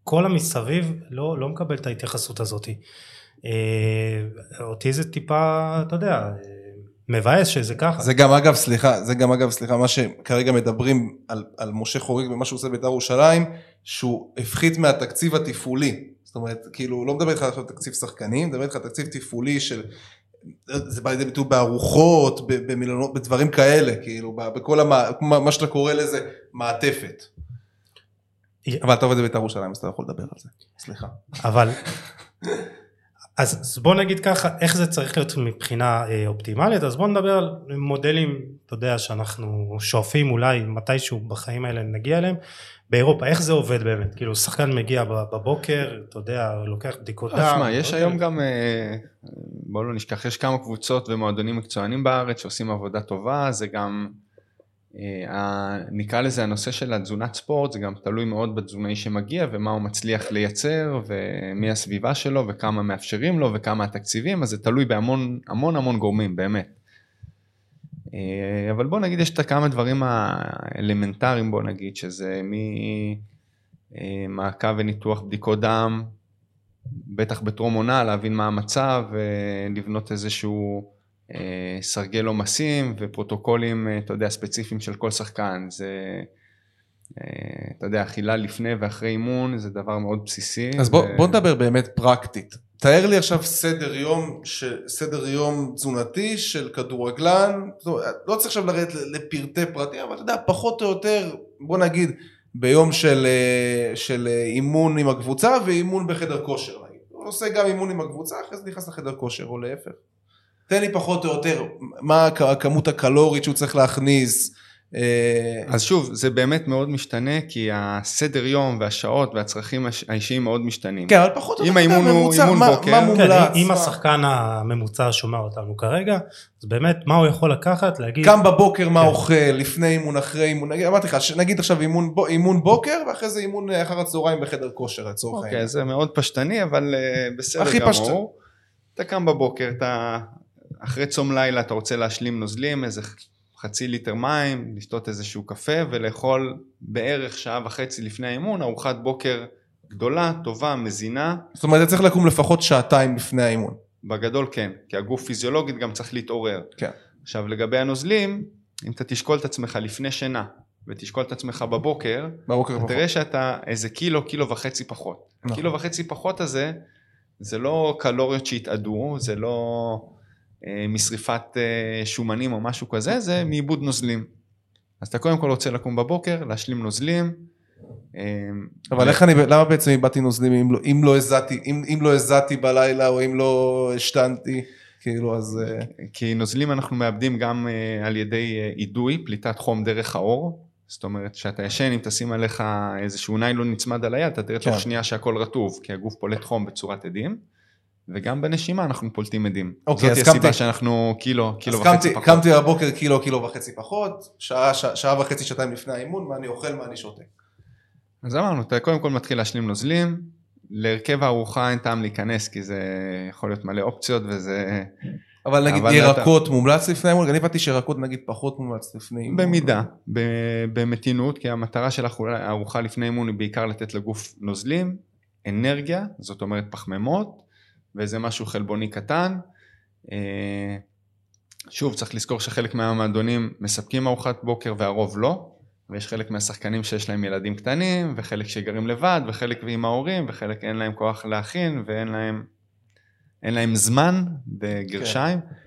כל המסביב לא, לא מקבל את ההתייחסות הזאת. אה, אותי זה טיפה, אתה יודע, מבאס שזה ככה. זה גם אגב, סליחה, זה גם אגב, סליחה, מה שכרגע מדברים על, על משה חוריג ומה שהוא עושה בית"ר ירושלים, שהוא הפחית מהתקציב התפעולי. זאת אומרת, כאילו, לא מדבר איתך עכשיו על תקציב שחקנים, מדבר איתך על תקציב תפעולי של... זה בא לידי ביטוי בארוחות, במילונות, בדברים כאלה, כאילו, בכל המ... מה שאתה קורא לזה מעטפת. אבל אתה עובד בבית"ר ירושלים אז אתה יכול לדבר על זה, סליחה. אבל אז, אז בוא נגיד ככה, איך זה צריך להיות מבחינה אה, אופטימלית, אז בוא נדבר על מודלים, אתה יודע, שאנחנו שואפים אולי מתישהו בחיים האלה נגיע אליהם, באירופה, איך זה עובד באמת? כאילו שחקן מגיע בבוקר, אתה יודע, לוקח בדיקות דם. תשמע, יש אוקיי. היום גם, אה, בוא לא נשכח, יש כמה קבוצות ומועדונים מקצוענים בארץ שעושים עבודה טובה, זה גם, אה, נקרא לזה הנושא של התזונת ספורט, זה גם תלוי מאוד בתזונאי שמגיע ומה הוא מצליח לייצר ומי הסביבה שלו וכמה מאפשרים לו וכמה התקציבים, אז זה תלוי בהמון המון המון גורמים, באמת. אה, אבל בוא נגיד יש את הכמה דברים האלמנטריים בוא נגיד שזה ממעקב וניתוח בדיקות דם, בטח בטרום עונה להבין מה המצב ולבנות איזשהו אה, סרגל עומסים ופרוטוקולים אתה יודע ספציפיים של כל שחקן זה אה, אתה יודע אכילה לפני ואחרי אימון זה דבר מאוד בסיסי. אז בוא, ו... בוא נדבר באמת פרקטית. תאר לי עכשיו סדר יום, ש... סדר יום תזונתי של כדורגלן, לא צריך עכשיו לרדת לפרטי פרטים, אבל אתה יודע, פחות או יותר, בוא נגיד, ביום של, אה, של אה, אימון עם הקבוצה ואימון בחדר כושר. הוא עושה גם אימון עם הקבוצה, אחרי זה נכנס לחדר כושר, או להפך. תן לי פחות או יותר, מה הכמות הקלורית שהוא צריך להכניס, אה, אז שוב, זה באמת מאוד משתנה, כי הסדר יום והשעות והצרכים האישיים מאוד משתנים. כן, אבל פחות או יותר האימון הוא אימון בוקר. מה מומלץ? כן, אם השחקן הממוצע שומע אותנו כרגע, אז באמת, מה הוא יכול לקחת, להגיד... קם בבוקר מה כן. אוכל, לפני אימון, אחרי אימון, אמרתי לך, נגיד עכשיו אימון בוקר, ואחרי זה אימון אחר הצהריים בחדר כושר, לצורך העניין. אוקיי, זה מאוד פשטני, אבל אה, בסדר גמור. אתה קם בבוקר, אתה אחרי צום לילה, אתה רוצה להשלים נוזלים, איזה חצי ליטר מים, לשתות איזשהו קפה ולאכול בערך שעה וחצי לפני האימון ארוחת בוקר גדולה, טובה, מזינה. זאת אומרת, אתה צריך לקום לפחות שעתיים לפני האימון. בגדול כן, כי הגוף פיזיולוגית גם צריך להתעורר. כן. עכשיו לגבי הנוזלים, אם אתה תשקול את עצמך לפני שינה ותשקול את עצמך בבוקר, בבוקר פחות. תראה שאתה איזה קילו, קילו וחצי פחות. נכון. קילו וחצי פחות הזה, זה לא קלוריות שהתאדו, זה לא... אה, משריפת אה, שומנים או משהו כזה, זה מעיבוד נוזלים. אז אתה קודם כל רוצה לקום בבוקר, להשלים נוזלים. אה, אבל איך אני, למה בעצם איבדתי נוזלים אם לא, אם לא הזעתי, אם, אם לא הזעתי בלילה או אם לא השתנתי? כאילו אז... כי נוזלים אנחנו מאבדים גם על ידי אידוי, פליטת חום דרך האור. זאת אומרת, כשאתה ישן, אם תשים עליך איזשהו ניילון נצמד על היד, אתה תראה תוך כן. שנייה שהכל רטוב, כי הגוף פולט חום בצורת עדים. וגם בנשימה אנחנו פולטים עדים. אוקיי, אז. זאת הסיבה שאנחנו קילו, קילו וחצי קמתי, פחות. קמתי בבוקר קילו, קילו וחצי פחות, שעה, שעה, שעה וחצי, שעתיים לפני האימון, מה אני אוכל, מה אני שותה. אז אמרנו, אתה קודם כל מתחיל להשלים נוזלים, להרכב הארוחה אין טעם להיכנס, כי זה יכול להיות מלא אופציות וזה... אבל נגיד אבל ירקות אתה... מומלץ לפני האימון? אני הבנתי שירקות נגיד פחות מומלץ לפני אימון. במידה, במתינות, כי המטרה של הארוחה לפני אימון היא בעיקר לתת לגוף נוזלים, אנרגיה, זאת אומרת פחמימות, ואיזה משהו חלבוני קטן. אה, שוב, צריך לזכור שחלק מהמועדונים מספקים ארוחת בוקר והרוב לא, ויש חלק מהשחקנים שיש להם ילדים קטנים, וחלק שגרים לבד, וחלק עם ההורים, וחלק אין להם כוח להכין, ואין להם, להם זמן, בגרשיים. כן.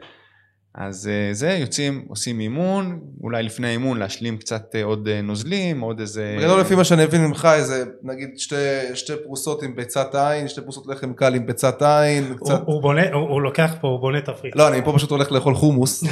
אז אה, זה, יוצאים, עושים אימון, אולי לפני האימון להשלים קצת אה, עוד אה, נוזלים, עוד איזה... בגדול לפי מה שאני מבין ממך, איזה נגיד שתי, שתי פרוסות עם ביצת עין, שתי פרוסות לחם קל עם ביצת עין, קצת... הוא, הוא בונה, הוא, הוא לוקח פה, הוא בונה תפריט. לא, אני פה פשוט הולך לאכול חומוס,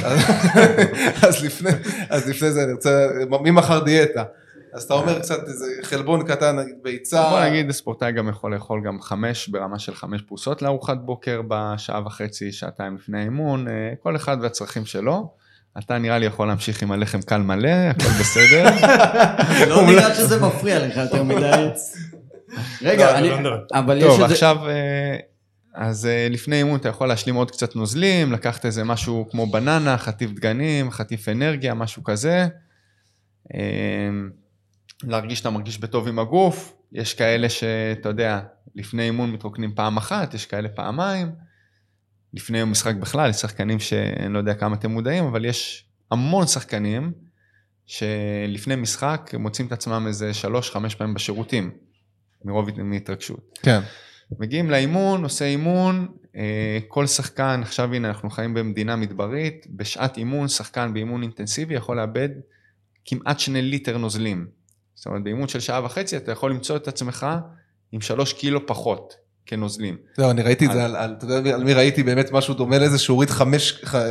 אז, לפני, אז לפני זה אני רוצה, מי מכר דיאטה? אז אתה אומר קצת איזה חלבון קטן, נגיד ביצה. בוא נגיד, ספורטאי גם יכול לאכול גם חמש, ברמה של חמש פרוסות לארוחת בוקר בשעה וחצי, שעתיים לפני האימון, אה, כל אחד והצרכים שלו. אתה נראה לי יכול להמשיך עם הלחם קל מלא, הכל בסדר. לא נראה שזה מפריע לך יותר מדי. רגע, לא, אני... לא אבל יש איזה... טוב, עכשיו... אה, אז אה, לפני אימון אתה יכול להשלים עוד קצת נוזלים, לקחת איזה משהו כמו בננה, חטיף דגנים, חטיף אנרגיה, משהו כזה. להרגיש שאתה מרגיש בטוב עם הגוף, יש כאלה שאתה יודע, לפני אימון מתרוקנים פעם אחת, יש כאלה פעמיים, לפני יום משחק בכלל, יש שחקנים שאני לא יודע כמה אתם מודעים, אבל יש המון שחקנים שלפני משחק מוצאים את עצמם איזה שלוש, חמש פעמים בשירותים, מרוב מהתרגשות. כן. מגיעים לאימון, עושה אימון, אה, כל שחקן, עכשיו הנה אנחנו חיים במדינה מדברית, בשעת אימון, שחקן באימון אינטנסיבי יכול לאבד כמעט שני ליטר נוזלים. זאת אומרת באימון של שעה וחצי אתה יכול למצוא את עצמך עם שלוש קילו פחות, כנוזלים. לא, אני ראיתי את זה אתה יודע על מי ראיתי באמת משהו דומה לזה, שהוא הוריד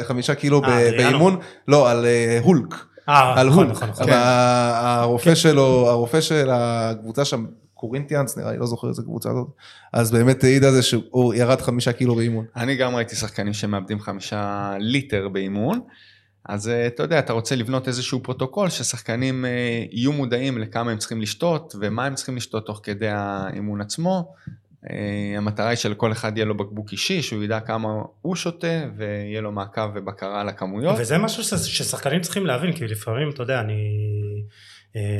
חמישה קילו אה. באימון, לא, על אה, הולק, אה, על נכון, הולק, נכון, נכון. אבל ה- הרופא שלו, הרופא של הקבוצה שם, קורינטיאנס נראה לי, לא זוכר איזה קבוצה הזאת, אז באמת העיד על זה שהוא ירד חמישה קילו באימון. אני גם ראיתי שחקנים שמאבדים חמישה ליטר באימון, אז אה, אתה יודע, אתה רוצה לבנות איזשהו פרוטוקול ששחקנים אה, יהיו מודעים לכמה הם צריכים לשתות ומה הם צריכים לשתות תוך כדי האימון עצמו. אה, המטרה היא שלכל אחד יהיה לו בקבוק אישי, שהוא ידע כמה הוא שותה ויהיה לו מעקב ובקרה על הכמויות. וזה משהו ששחקנים צריכים להבין, כי לפעמים, אתה יודע, אני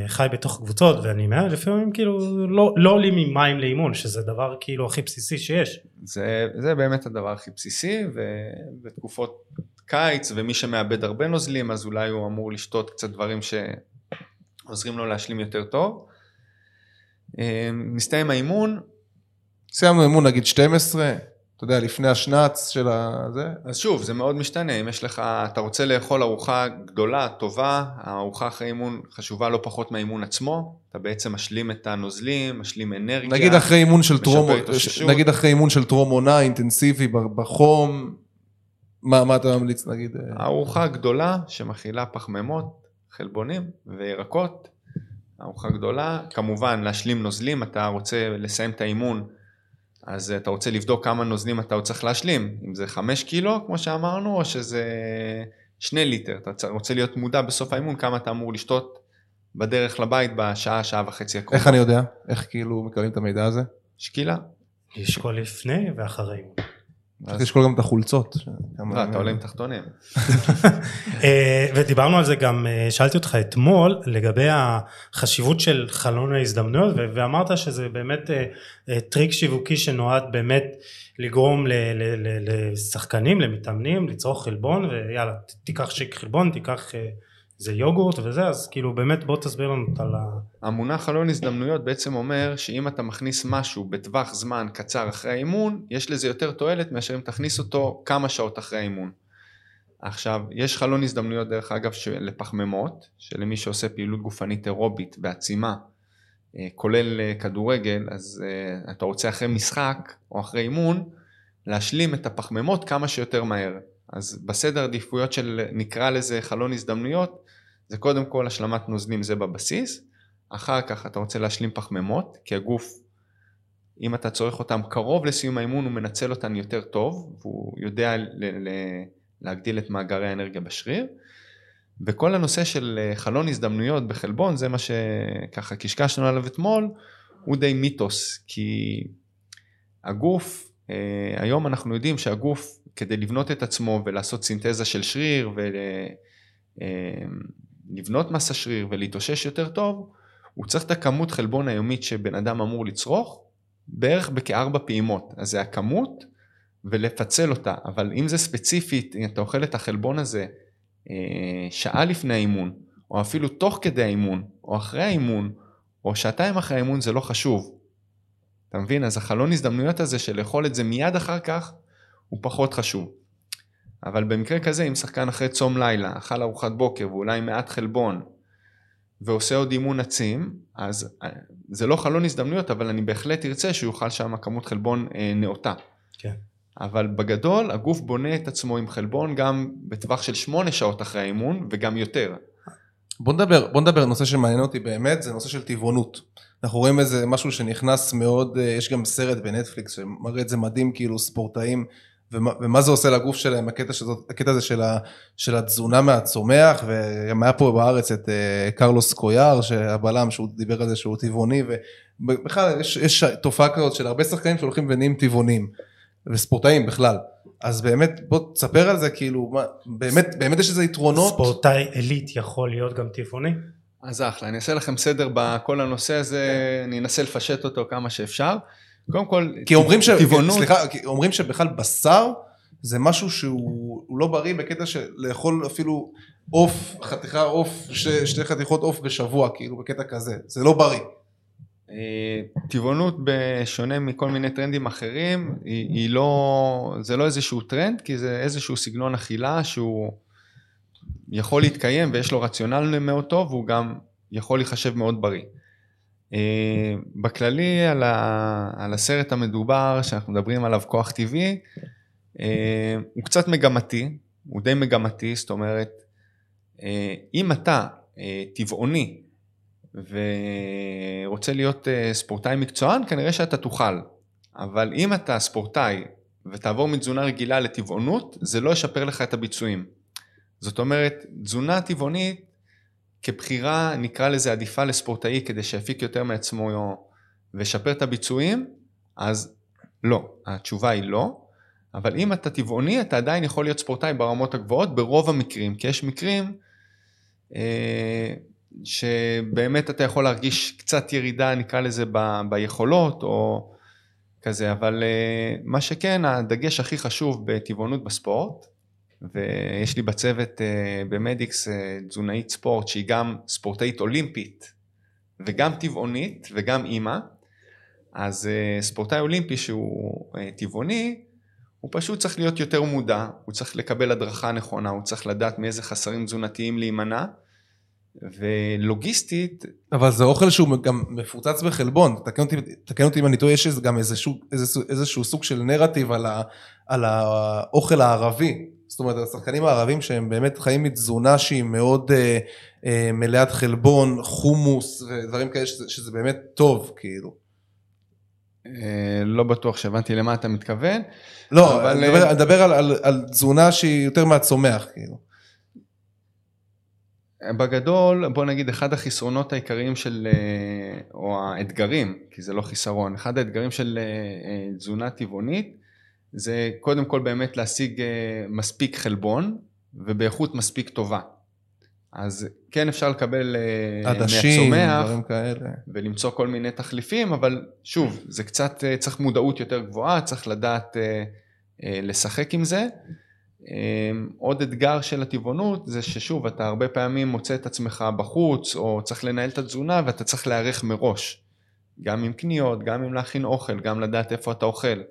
חי בתוך קבוצות ואני מעל, לפעמים כאילו לא, לא עולים עם מים לאימון, שזה דבר כאילו הכי בסיסי שיש. זה, זה באמת הדבר הכי בסיסי, ובתקופות קיץ, ומי שמאבד הרבה נוזלים, אז אולי הוא אמור לשתות קצת דברים שעוזרים לו להשלים יותר טוב. אה, מסתיים האימון, סיימנו אימון נגיד 12, אתה יודע, לפני השנץ של הזה, אז שוב, זה מאוד משתנה, אם יש לך, אתה רוצה לאכול ארוחה גדולה, טובה, הארוחה אחרי אימון חשובה לא פחות מהאימון עצמו, אתה בעצם משלים את הנוזלים, משלים אנרגיה. נגיד אחרי אימון של טרום. נגיד אחרי אימון של טרום עונה אינטנסיבי בחום, מה, מה אתה ממליץ נגיד? אה, ארוחה גדולה שמכילה פחמימות, חלבונים וירקות. ארוחה גדולה, כמובן להשלים נוזלים, אתה רוצה לסיים את האימון, אז אתה רוצה לבדוק כמה נוזלים אתה עוד צריך להשלים, אם זה 5 קילו כמו שאמרנו, או שזה 2 ליטר, אתה רוצה להיות מודע בסוף האימון כמה אתה אמור לשתות בדרך לבית בשעה, שעה וחצי הקרובה. איך אני יודע? איך כאילו מקבלים את המידע הזה? שקילה. לשקול לפני ואחרי. צריך לשקול גם את החולצות. לא, אתה עולה עם תחתונים. אה, ודיברנו על זה גם, אה, שאלתי אותך אתמול לגבי החשיבות של חלון ההזדמנויות ואמרת שזה באמת אה, טריק שיווקי שנועד באמת לגרום לשחקנים, למתאמנים, לצרוך חלבון ויאללה תיקח שיק חלבון, תיקח איזה יוגורט וזה אז כאילו באמת בוא תסביר לנו על ה... המונח חלון הזדמנויות בעצם אומר שאם אתה מכניס משהו בטווח זמן קצר אחרי האימון, יש לזה יותר תועלת מאשר אם תכניס אותו כמה שעות אחרי האימון. עכשיו, יש חלון הזדמנויות דרך אגב לפחמימות, שלמי שעושה פעילות גופנית אירובית ועצימה, אה, כולל אה, כדורגל, אז אה, אתה רוצה אחרי משחק או אחרי אימון, להשלים את הפחמימות כמה שיותר מהר. אז בסדר עדיפויות של נקרא לזה חלון הזדמנויות, זה קודם כל השלמת נוזלים זה בבסיס, אחר כך אתה רוצה להשלים פחמימות, כי הגוף, אם אתה צורך אותם קרוב לסיום האימון, הוא מנצל אותן יותר טוב, והוא יודע ל- ל- להגדיל את מאגרי האנרגיה בשריר. וכל הנושא של אה, חלון הזדמנויות בחלבון, זה מה שככה קשקשנו עליו אתמול, הוא די מיתוס, כי הגוף, אה, היום אנחנו יודעים שהגוף, כדי לבנות את עצמו ולעשות סינתזה של שריר ולבנות מסה שריר ולהתאושש יותר טוב, הוא צריך את הכמות חלבון היומית שבן אדם אמור לצרוך בערך בכארבע פעימות. אז זה הכמות ולפצל אותה, אבל אם זה ספציפית, אם אתה אוכל את החלבון הזה אה, שעה לפני האימון, או אפילו תוך כדי האימון, או אחרי האימון, או שעתיים אחרי האימון, זה לא חשוב. אתה מבין? אז החלון הזדמנויות הזה של לאכול את זה מיד אחר כך, הוא פחות חשוב. אבל במקרה כזה, אם שחקן אחרי צום לילה, אכל ארוחת בוקר ואולי מעט חלבון, ועושה עוד אימון עצים, אז אה, זה לא חלון הזדמנויות, אבל אני בהחלט ארצה שהוא יאכל שם כמות חלבון אה, נאותה. כן. אבל בגדול, הגוף בונה את עצמו עם חלבון גם בטווח של שמונה שעות אחרי האימון, וגם יותר. בוא נדבר, בוא נדבר, נושא שמעניין אותי באמת, זה נושא של טבעונות. אנחנו רואים איזה משהו שנכנס מאוד, אה, יש גם סרט בנטפליקס שמראה את זה מדהים, כאילו ספורטאים, ומה, ומה זה עושה לגוף שלהם, הקטע, שזאת, הקטע הזה של, ה, של התזונה מהצומח, וגם היה פה בארץ את uh, קרלוס קויאר, הבלם, שהוא דיבר על זה שהוא טבעוני, ובכלל יש, יש תופעה כזאת של הרבה שחקנים שהולכים ונהיים טבעונים, וספורטאים בכלל. אז באמת, בוא תספר על זה, כאילו, מה, באמת, באמת יש איזה יתרונות. ספורטאי עילית יכול להיות גם טבעוני? אז אחלה, אני אעשה לכם סדר בכל הנושא הזה, אני אנסה לפשט אותו כמה שאפשר. קודם כל, כי אומרים, ש... טבעונות, סליחה, כי אומרים שבכלל בשר זה משהו שהוא הוא לא בריא בקטע של לאכול אפילו עוף, חתיכה עוף, ש... שתי חתיכות עוף בשבוע, כאילו בקטע כזה, זה לא בריא. אה, טבעונות בשונה מכל מיני טרנדים אחרים, היא, היא לא, זה לא איזשהו טרנד, כי זה איזשהו סגנון אכילה שהוא יכול להתקיים ויש לו רציונל מאוד טוב, והוא גם יכול להיחשב מאוד בריא. אה, בכללי על, ה, על הסרט המדובר שאנחנו מדברים עליו כוח טבעי, אה, הוא קצת מגמתי, הוא די מגמתי, זאת אומרת, אה, אם אתה טבעוני ורוצה להיות ספורטאי מקצוען, כנראה שאתה תוכל. אבל אם אתה ספורטאי ותעבור מתזונה רגילה לטבעונות, זה לא ישפר לך את הביצועים. זאת אומרת, תזונה טבעונית כבחירה, נקרא לזה עדיפה לספורטאי כדי שיפיק יותר מעצמו וישפר את הביצועים, אז לא. התשובה היא לא. אבל אם אתה טבעוני, אתה עדיין יכול להיות ספורטאי ברמות הגבוהות ברוב המקרים, כי יש מקרים אה, שבאמת אתה יכול להרגיש קצת ירידה, נקרא לזה, ב, ביכולות או כזה, אבל אה, מה שכן, הדגש הכי חשוב בטבעונות בספורט, ויש לי בצוות אה, במדיקס אה, תזונאית ספורט שהיא גם ספורטאית אולימפית וגם טבעונית וגם אימא, אז אה, ספורטאי אולימפי שהוא טבעוני, הוא פשוט צריך להיות יותר מודע, הוא צריך לקבל הדרכה נכונה, הוא צריך לדעת מאיזה חסרים תזונתיים להימנע, ולוגיסטית... אבל זה אוכל שהוא גם מפוצץ בחלבון, תקן אותי, תקן אותי אם אני טועה, יש גם איזשהו, איזשהו, איזשהו סוג של נרטיב על, ה, על האוכל הערבי, זאת אומרת, השחקנים הערבים שהם באמת חיים מתזונה שהיא מאוד אה, אה, מלאת חלבון, חומוס ודברים כאלה, שזה, שזה באמת טוב, כאילו. אה, לא בטוח שהבנתי למה אתה מתכוון. לא, אבל... אני מדבר, אני מדבר על, על, על תזונה שהיא יותר מהצומח, כאילו. בגדול, בוא נגיד, אחד החסרונות העיקריים של, אה, או האתגרים, כי זה לא חיסרון, אחד האתגרים של אה, תזונה טבעונית, זה קודם כל באמת להשיג אה, מספיק חלבון ובאיכות מספיק טובה. אז כן אפשר לקבל אה, עדשים, דברים כאלה. ולמצוא כל מיני תחליפים, אבל שוב, זה קצת אה, צריך מודעות יותר גבוהה, צריך לדעת לשחק עם זה. עוד אתגר של הטבעונות זה ששוב, אתה הרבה פעמים מוצא את עצמך בחוץ, או צריך לנהל את התזונה ואתה צריך להיערך מראש. גם עם קניות, גם עם להכין אוכל, גם לדעת איפה אתה אוכל.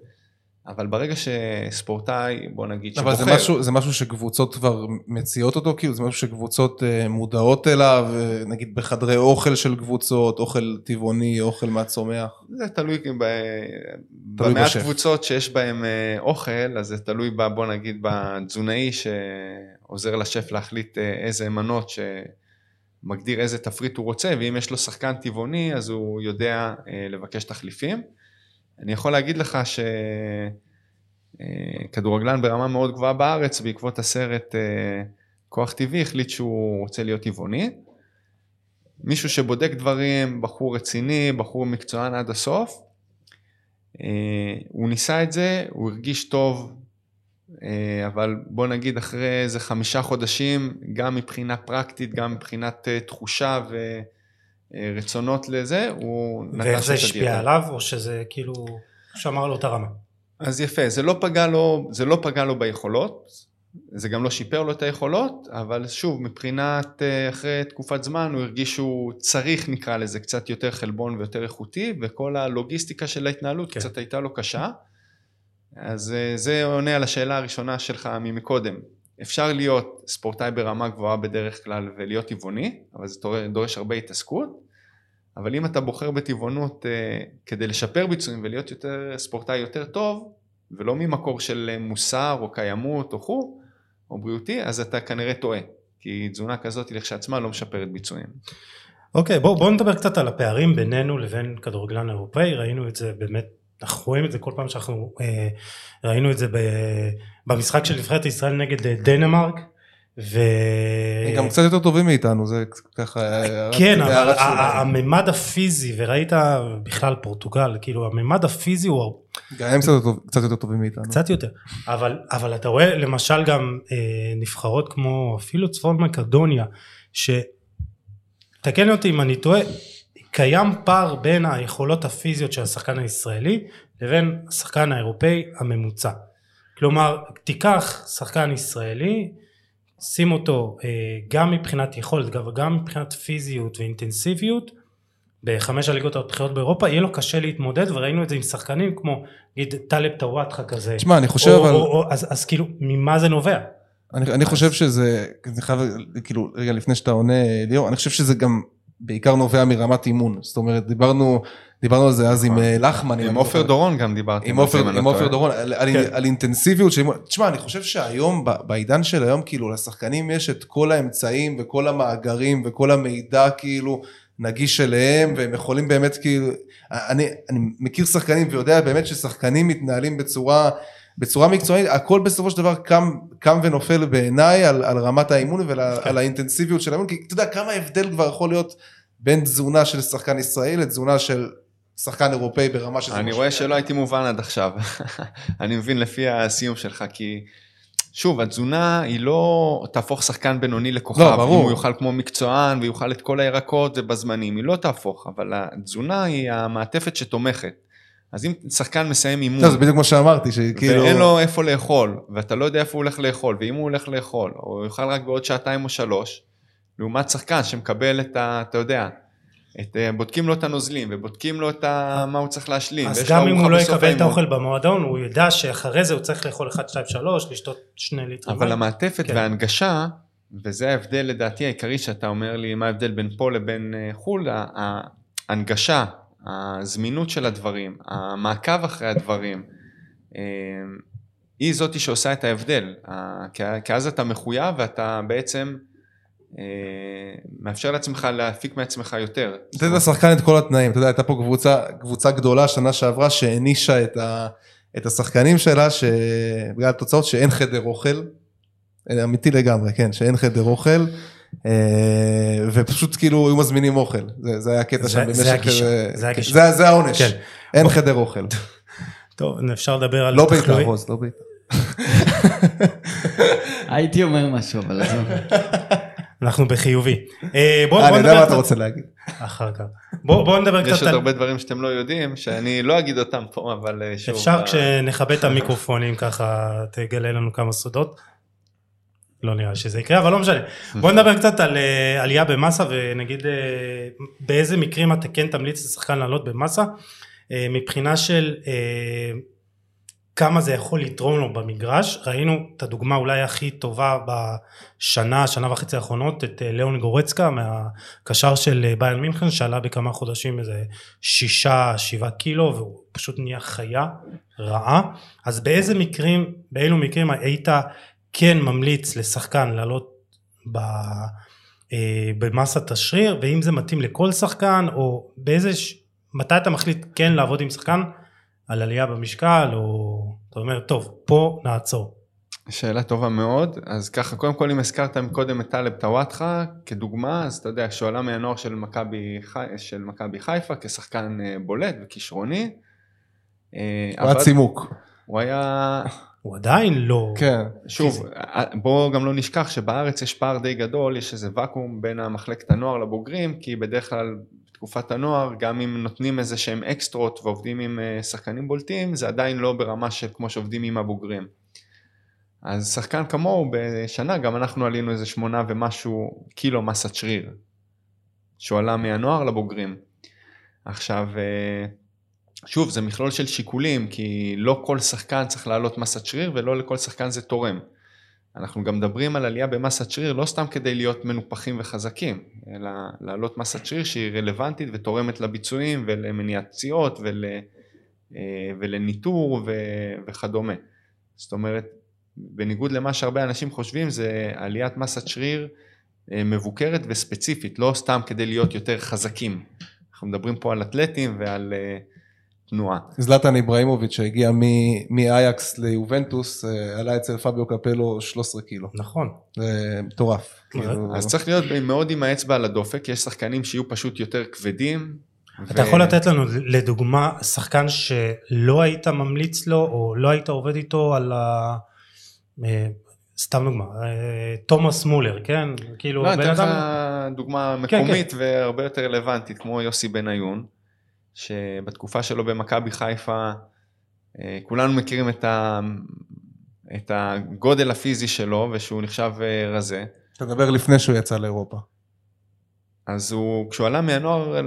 אבל ברגע שספורטאי, בוא נגיד, שבוחר... אבל זה משהו, זה משהו שקבוצות כבר מציעות אותו, כאילו זה משהו שקבוצות אה, מודעות אליו, אה, נגיד בחדרי אוכל של קבוצות, אוכל טבעוני, אוכל מהצומח. זה תלוי, ב... תלוי במעט בשף. קבוצות שיש בהן אה, אוכל, אז זה תלוי, ב, בוא נגיד, בתזונאי שעוזר לשף להחליט איזה מנות שמגדיר איזה תפריט הוא רוצה, ואם יש לו שחקן טבעוני, אז הוא יודע לבקש תחליפים. אני יכול להגיד לך שכדורגלן ברמה מאוד גבוהה בארץ, בעקבות הסרט אה, כוח טבעי, החליט שהוא רוצה להיות טבעוני. מישהו שבודק דברים, בחור רציני, בחור מקצוען עד הסוף. אה, הוא ניסה את זה, הוא הרגיש טוב, אה, אבל בוא נגיד אחרי איזה חמישה חודשים, גם מבחינה פרקטית, גם מבחינת תחושה ו... אה, רצונות לזה, הוא נטש את הדיאטה. ואיך זה השפיע עליו, או שזה כאילו שמר לו את הרמה? אז יפה, זה לא פגע לו, זה לא פגע לו ביכולות, זה גם לא שיפר לו את היכולות, אבל שוב, מבחינת אה, אחרי תקופת זמן הוא הרגיש שהוא צריך נקרא לזה קצת יותר חלבון ויותר איכותי, וכל הלוגיסטיקה של ההתנהלות כן. קצת הייתה לו קשה. אז אה, זה עונה על השאלה הראשונה שלך ממקודם. אפשר להיות ספורטאי ברמה גבוהה בדרך כלל ולהיות טבעוני, אבל זה דורש הרבה התעסקות, אבל אם אתה בוחר בטבעונות אה, כדי לשפר ביצועים ולהיות יותר ספורטאי יותר טוב, ולא ממקור של מוסר או קיימות או חו, או בריאותי, אז אתה כנראה טועה, כי תזונה כזאת לכשעצמה לא משפרת ביצועים. אוקיי, okay, בואו בוא נדבר קצת על הפערים בינינו לבין כדורגלן אירופאי, ראינו את זה באמת אנחנו רואים את זה כל פעם שאנחנו אה, ראינו את זה ב, במשחק של נבחרת ישראל נגד אה, דנמרק. ו... הם גם קצת יותר טובים מאיתנו זה ככה כן אבל הממד הפיזי וראית בכלל פורטוגל כאילו הממד הפיזי הוא גם הם קצת יותר טובים מאיתנו קצת יותר אבל אבל אתה רואה למשל גם אה, נבחרות כמו אפילו צפון מקדוניה שתקן אותי אם אני טועה קיים פער בין היכולות הפיזיות של השחקן הישראלי לבין השחקן האירופאי הממוצע. כלומר, תיקח שחקן ישראלי, שים אותו אה, גם מבחינת יכולת, גם מבחינת פיזיות ואינטנסיביות, בחמש הליגות הבכירות באירופה, יהיה לו קשה להתמודד, וראינו את זה עם שחקנים כמו, נגיד, טלב טוואטחה כזה. תשמע, אני חושב או, או, אז, אז כאילו, ממה זה נובע? אני, אני חושב שזה, אני חייב, כאילו, רגע לפני שאתה עונה, ליאור, אני חושב שזה גם בעיקר נובע מרמת אימון. זאת אומרת, דיברנו, דיברנו על זה אז עם אה, לחמן. עם עופר. דורון גם דיברתי. עם עופר, לא. דורון, על, כן. אינטנסיביות של אימון. תשמע, אני חושב שהיום, בעידן של היום, כאילו, לשחקנים יש את כל האמצעים וכל המאגרים וכל המידע, כאילו, נגיש אליהם, והם יכולים באמת, כאילו, אני, אני מכיר שחקנים ויודע באמת ששחקנים מתנהלים בצורה, בצורה מקצועית, הכל בסופו של דבר קם, קם ונופל בעיניי על, על רמת האימון ועל כן. האינטנסיביות של האימון, כי אתה יודע כמה הבדל כבר יכול להיות בין תזונה של שחקן ישראלי לתזונה של שחקן אירופאי ברמה שזה... אני רואה. שלא הייתי מובן עד עכשיו. אני מבין לפי הסיום שלך, כי שוב, התזונה היא לא תהפוך שחקן בינוני לכוכב. לא, ברור. אם הוא יאכל כמו מקצוען ויאכל את כל הירקות ובזמנים, היא לא תהפוך, אבל התזונה היא המעטפת שתומכת. אז אם שחקן מסיים אימון, לא, זה בדיוק כמו שאמרתי, שכאילו... ואין לו איפה לאכול, ואתה לא יודע איפה הוא הולך לאכול, ואם הוא הולך לאכול, או הוא יאכל רק בעוד שעתיים או שלוש, לעומת שחקן שמקבל את ה... אתה יודע, את, אה, בודקים לו את הנוזלים, ובודקים לו את ה... מה הוא צריך להשלים. אז גם אם הוא לא יקבל את. האוכל במועדון, הוא ידע שאחרי זה הוא צריך לאכול 1, 2, 3, לשתות 2 ליטר. אבל מים. המעטפת כן. וההנגשה, וזה ההבדל לדעתי העיקרי שאתה אומר לי, מה ההבדל בין פה לבין אה, חו"ל, ההנגשה, הזמינות של הדברים, המעקב אחרי הדברים, אה, היא זאתי שעושה את ההבדל, כי- אז אתה מחויב ואתה בעצם אה, מאפשר לעצמך להפיק מעצמך יותר. נותן לשחקן את כל התנאים, אתה יודע, הייתה פה קבוצה, קבוצה גדולה שנה שעברה שהענישה את, את השחקנים שלה, שבגלל התוצאות שאין חדר אוכל, אה, אמיתי לגמרי, כן, שאין חדר אוכל, ופשוט כאילו היו מזמינים אוכל, זה, זה היה הקטע זה- שם במשך... זה אה, זה הגישה. זה, זה העונש, כן. אין חדר אוכל, טוב, אפשר לדבר על לא בית"ר תחלואי- רוז, לא בית"ר. הייתי אומר משהו, אבל עזוב. אנחנו בחיובי. אה, בוא אה, אני יודע מה אתה רוצה להגיד. אחר כך. בוא בוא נדבר יש קצת עוד על... הרבה דברים שאתם לא יודעים, שאני לא אגיד אותם פה, אבל אה, שוב. אפשר כשנכבה את המיקרופונים ככה תגלה לנו כמה סודות. לא נראה שזה יקרה אבל לא משנה. בוא נדבר קצת על אה, עלייה במסה ונגיד אה, באיזה מקרים אתה כן תמליץ לשחקן לעלות במסה. אה, מבחינה של כמה זה יכול לתרום לו במגרש. ראינו את הדוגמה אולי הכי טובה בשנה שנה וחצי האחרונות את ליאון גורצקה מהקשר של ביין מינכן שעלה בכמה חודשים איזה שישה שבעה קילו והוא פשוט נהיה חיה רעה. אז באיזה מקרים באילו מקרים היית כן ממליץ לשחקן לעלות ב, אה, במסת השריר ואם זה מתאים לכל שחקן או באיזה ש... מתי אתה מחליט כן לעבוד עם שחקן על עלייה במשקל או אתה אומר טוב פה נעצור שאלה טובה מאוד, אז ככה קודם כל אם הזכרת מקודם את טלב טוואטחה כדוגמה, אז אתה יודע שהוא עלה מהנוער של מכבי חי- של מכבי חיפה כשחקן אה, בולט וכישרוני. אה, הוא היה צימוק. הוא היה, הוא עדיין לא כן. שוב, אה, בואו גם לא נשכח שבארץ יש פער די גדול, יש איזה ואקום בין המחלקת הנוער לבוגרים, כי בדרך כלל בתקופת הנוער, גם אם נותנים איזה שהם אקסטרות ועובדים עם אה, שחקנים בולטים, זה עדיין לא ברמה של כמו שעובדים עם הבוגרים. אז שחקן כמוהו בשנה, גם אנחנו עלינו איזה שמונה ומשהו קילו מסת שריר, שהוא עלה מהנוער לבוגרים. עכשיו, אה, שוב, זה מכלול של שיקולים, כי לא כל שחקן צריך לעלות מסת שריר ולא לכל שחקן זה תורם. אנחנו גם מדברים על עלייה במסת שריר לא סתם כדי להיות מנופחים וחזקים, אלא לעלות מסת שריר שהיא רלוונטית ותורמת לביצועים ולמניעת פציעות ול, אה, ולניטור ו- וכדומה. זאת אומרת, בניגוד למה שהרבה אנשים חושבים, זה עליית מסת שריר אה, מבוקרת וספציפית, לא סתם כדי להיות יותר חזקים. אנחנו מדברים פה על אתלטים ועל אה, תנועה. זלטן איברהימוביץ' שהגיע מ- מאייקס ליובנטוס, אה, עלה אצל פביו קפלו 13 קילו. נכון זה מטורף. כאילו, אז צריך להיות מאוד עם האצבע על הדופק, יש שחקנים שיהיו פשוט יותר כבדים. אתה יכול לתת לנו לדוגמה שחקן שלא היית ממליץ לו או לא היית עובד איתו על ה... אה, סתם דוגמה, אה, תומאס מולר, כן? כאילו, לא, אני בן אתן לך אדם... דוגמה כן, מקומית והרבה יותר רלוונטית, כמו יוסי בניון, שבתקופה שלו במכבי חיפה, אה, כולנו מכירים את, ה... את הגודל הפיזי שלו ושהוא נחשב אה, רזה. תדבר לפני שהוא יצא לאירופה. אז הוא, כשהוא עלה מהנוער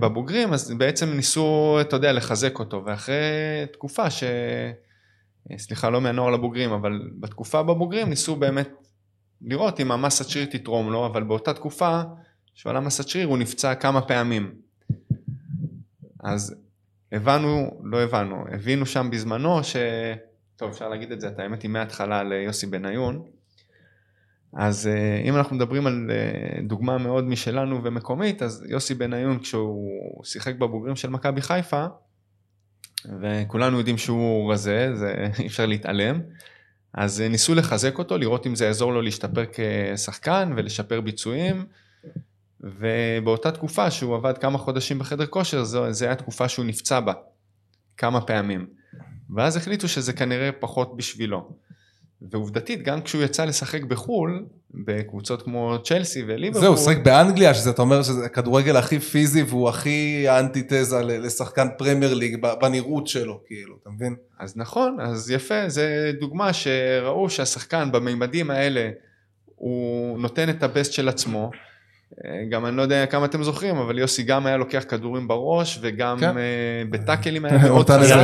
בבוגרים, אז בעצם ניסו, אתה יודע, לחזק אותו, ואחרי תקופה ש... סליחה, לא מהנוער לבוגרים, אבל בתקופה בבוגרים ניסו באמת לראות אם המסת שריר תתרום לו, אבל באותה תקופה שהוא עלה מסת שריר, הוא נפצע כמה פעמים. אז הבנו, לא הבנו, הבינו שם בזמנו ש... טוב, אפשר להגיד את זה, את האמת היא מההתחלה ליוסי בניון. אז אה, אם אנחנו מדברים על אה, דוגמה מאוד משלנו ומקומית, אז יוסי בניון כשהוא שיחק בבוגרים של מכבי חיפה, וכולנו יודעים שהוא רזה, זה אי אפשר להתעלם, אז אה, ניסו לחזק אותו, לראות אם זה יעזור לו להשתפר כשחקן ולשפר ביצועים, ובאותה תקופה שהוא עבד כמה חודשים בחדר כושר, זו, זו הייתה תקופה שהוא נפצע בה כמה פעמים. ואז החליטו שזה כנראה פחות בשבילו. ועובדתית, גם כשהוא יצא לשחק בחו"ל, בקבוצות כמו צ'לסי וליברפול... זהו, הוא שחק באנגליה, שזה אתה אומר שזה הכדורגל הכי פיזי והוא הכי האנטיתזה לשחקן פרמייר ליג בנראות שלו, כאילו, אתה מבין? אז נכון, אז יפה, זה דוגמה שראו שהשחקן במימדים האלה, הוא נותן את הבסט של עצמו. גם אני לא יודע כמה אתם זוכרים, אבל יוסי גם היה לוקח כדורים בראש, וגם כן. uh, בטאקלים היה מאוד חזק.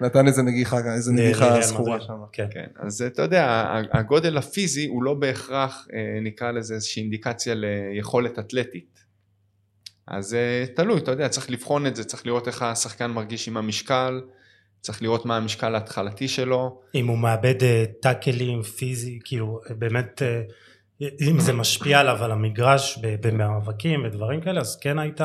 נתן איזה נגיחה, איזה נגיחה זכורה שם. כן. כן, אז אתה יודע, הגודל הפיזי הוא לא בהכרח, uh, נקרא לזה איזושהי אינדיקציה ליכולת אתלטית. אז uh, תלוי, אתה יודע, צריך לבחון את זה, צריך לראות איך השחקן מרגיש עם המשקל, צריך לראות מה המשקל ההתחלתי שלו. אם הוא מאבד טאקלים פיזי, כאילו באמת... אם זה משפיע עליו על המגרש במאבקים ודברים כאלה אז כן היית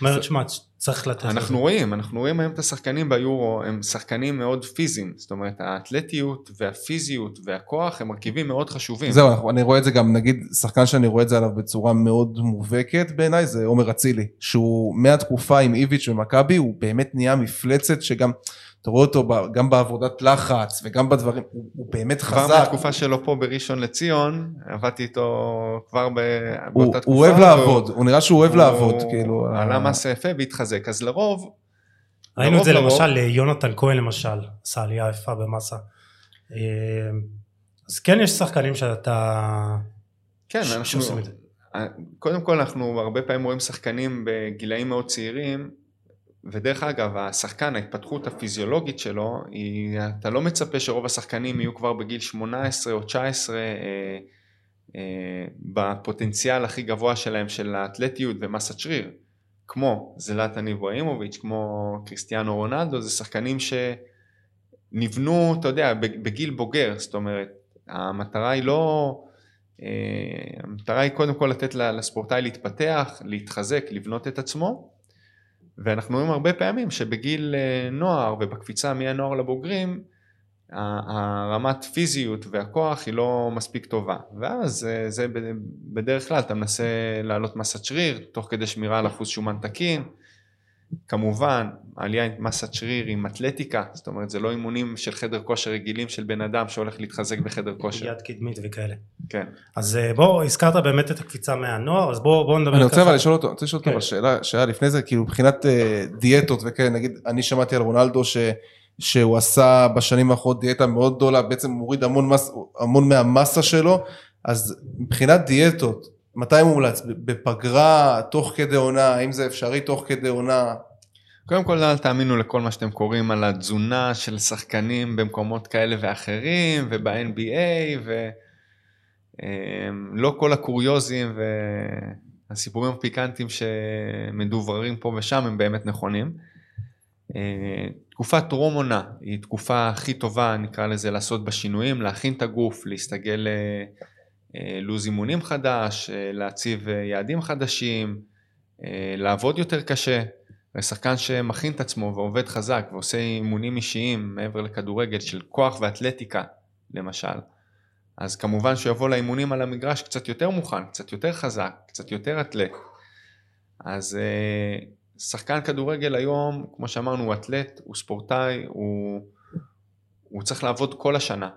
אומרת שמע צריך לתת אנחנו. רואים אנחנו רואים היום את השחקנים ביורו הם שחקנים מאוד פיזיים זאת אומרת האתלטיות והפיזיות והכוח הם מרכיבים מאוד חשובים זהו אני רואה את זה גם נגיד שחקן שאני רואה את זה עליו בצורה מאוד מובהקת בעיניי זה עומר אצילי שהוא מהתקופה עם איביץ' ומכבי הוא באמת נהיה מפלצת שגם אתה רואה אותו גם בעבודת לחץ וגם בדברים, הוא, הוא באמת חזק. כבר מהתקופה שלו פה בראשון לציון, עבדתי איתו כבר באותה הוא, תקופה. הוא אוהב לעבוד, הוא נראה שהוא אוהב הוא לעבוד, כאילו. עלה מסה יפה והתחזק, אז לרוב... ראינו את זה לרוב, למשל, יונתן כהן למשל, עשה עלייה יפה במסה. אה, אז כן יש שחקנים שאתה... כן, ש... אנחנו... קודם כל אנחנו הרבה פעמים רואים שחקנים בגילאים מאוד צעירים ודרך אגב, השחקן, ההתפתחות הפיזיולוגית שלו, היא, אתה לא מצפה שרוב השחקנים יהיו כבר בגיל 18 או 19 אה, אה, בפוטנציאל הכי גבוה שלהם של האתלטיות ומסת שריר, כמו זלאטן איברהימוביץ', כמו קריסטיאנו רונלדו, זה שחקנים שנבנו, אתה יודע, בגיל בוגר, זאת אומרת, המטרה היא לא... אה, המטרה היא קודם כל לתת לספורטאי להתפתח, להתחזק, לבנות את עצמו, ואנחנו רואים הרבה פעמים שבגיל אה, נוער ובקפיצה מהנוער לבוגרים הרמת פיזיות והכוח היא לא מספיק טובה. ואז אה, זה בדרך כלל אתה מנסה להעלות מסת שריר תוך כדי שמירה על אחוז שומן תקין כמובן עלייה עם מסת שריר עם אתלטיקה זאת אומרת זה לא אימונים של חדר כושר רגילים של בן אדם שהולך להתחזק בחדר כושר. יד קדמית וכאלה. כן. אז אה, בוא הזכרת באמת את הקפיצה מהנוער אז בוא בוא נדבר אני רוצה אבל לשאול אותו, רוצה לשאול אותו כן. שאלה, שאלה לפני זה כאילו מבחינת אה, דיאטות וכאלה נגיד אני שמעתי על רונלדו ש... שהוא עשה בשנים האחרונות דיאטה מאוד גדולה בעצם מוריד המון, מס, המון מהמסה שלו אז מבחינת דיאטות מתי מומלץ? בפגרה, תוך כדי עונה, האם זה אפשרי תוך כדי עונה? קודם כל אל תאמינו לכל מה שאתם קוראים על התזונה של שחקנים במקומות כאלה ואחרים וב-NBA ולא כל הקוריוזים והסיפורים הפיקנטיים שמדובררים פה ושם הם באמת נכונים. אה, תקופת טרום עונה היא תקופה הכי טובה נקרא לזה לעשות בשינויים, להכין את הגוף, להסתגל אה, לו"ז אימונים חדש, אה, להציב אה, יעדים חדשים, לעבוד יותר קשה. שחקן שמכין את עצמו ועובד חזק ועושה אימונים אישיים מעבר לכדורגל של כוח ואתלטיקה למשל, אז כמובן שהוא יבוא לאימונים על המגרש קצת יותר מוכן, קצת יותר חזק, קצת יותר אתלט. אז שחקן כדורגל היום, כמו שאמרנו, הוא אתלט, הוא ספורטאי, הוא, הוא צריך לעבוד כל השנה.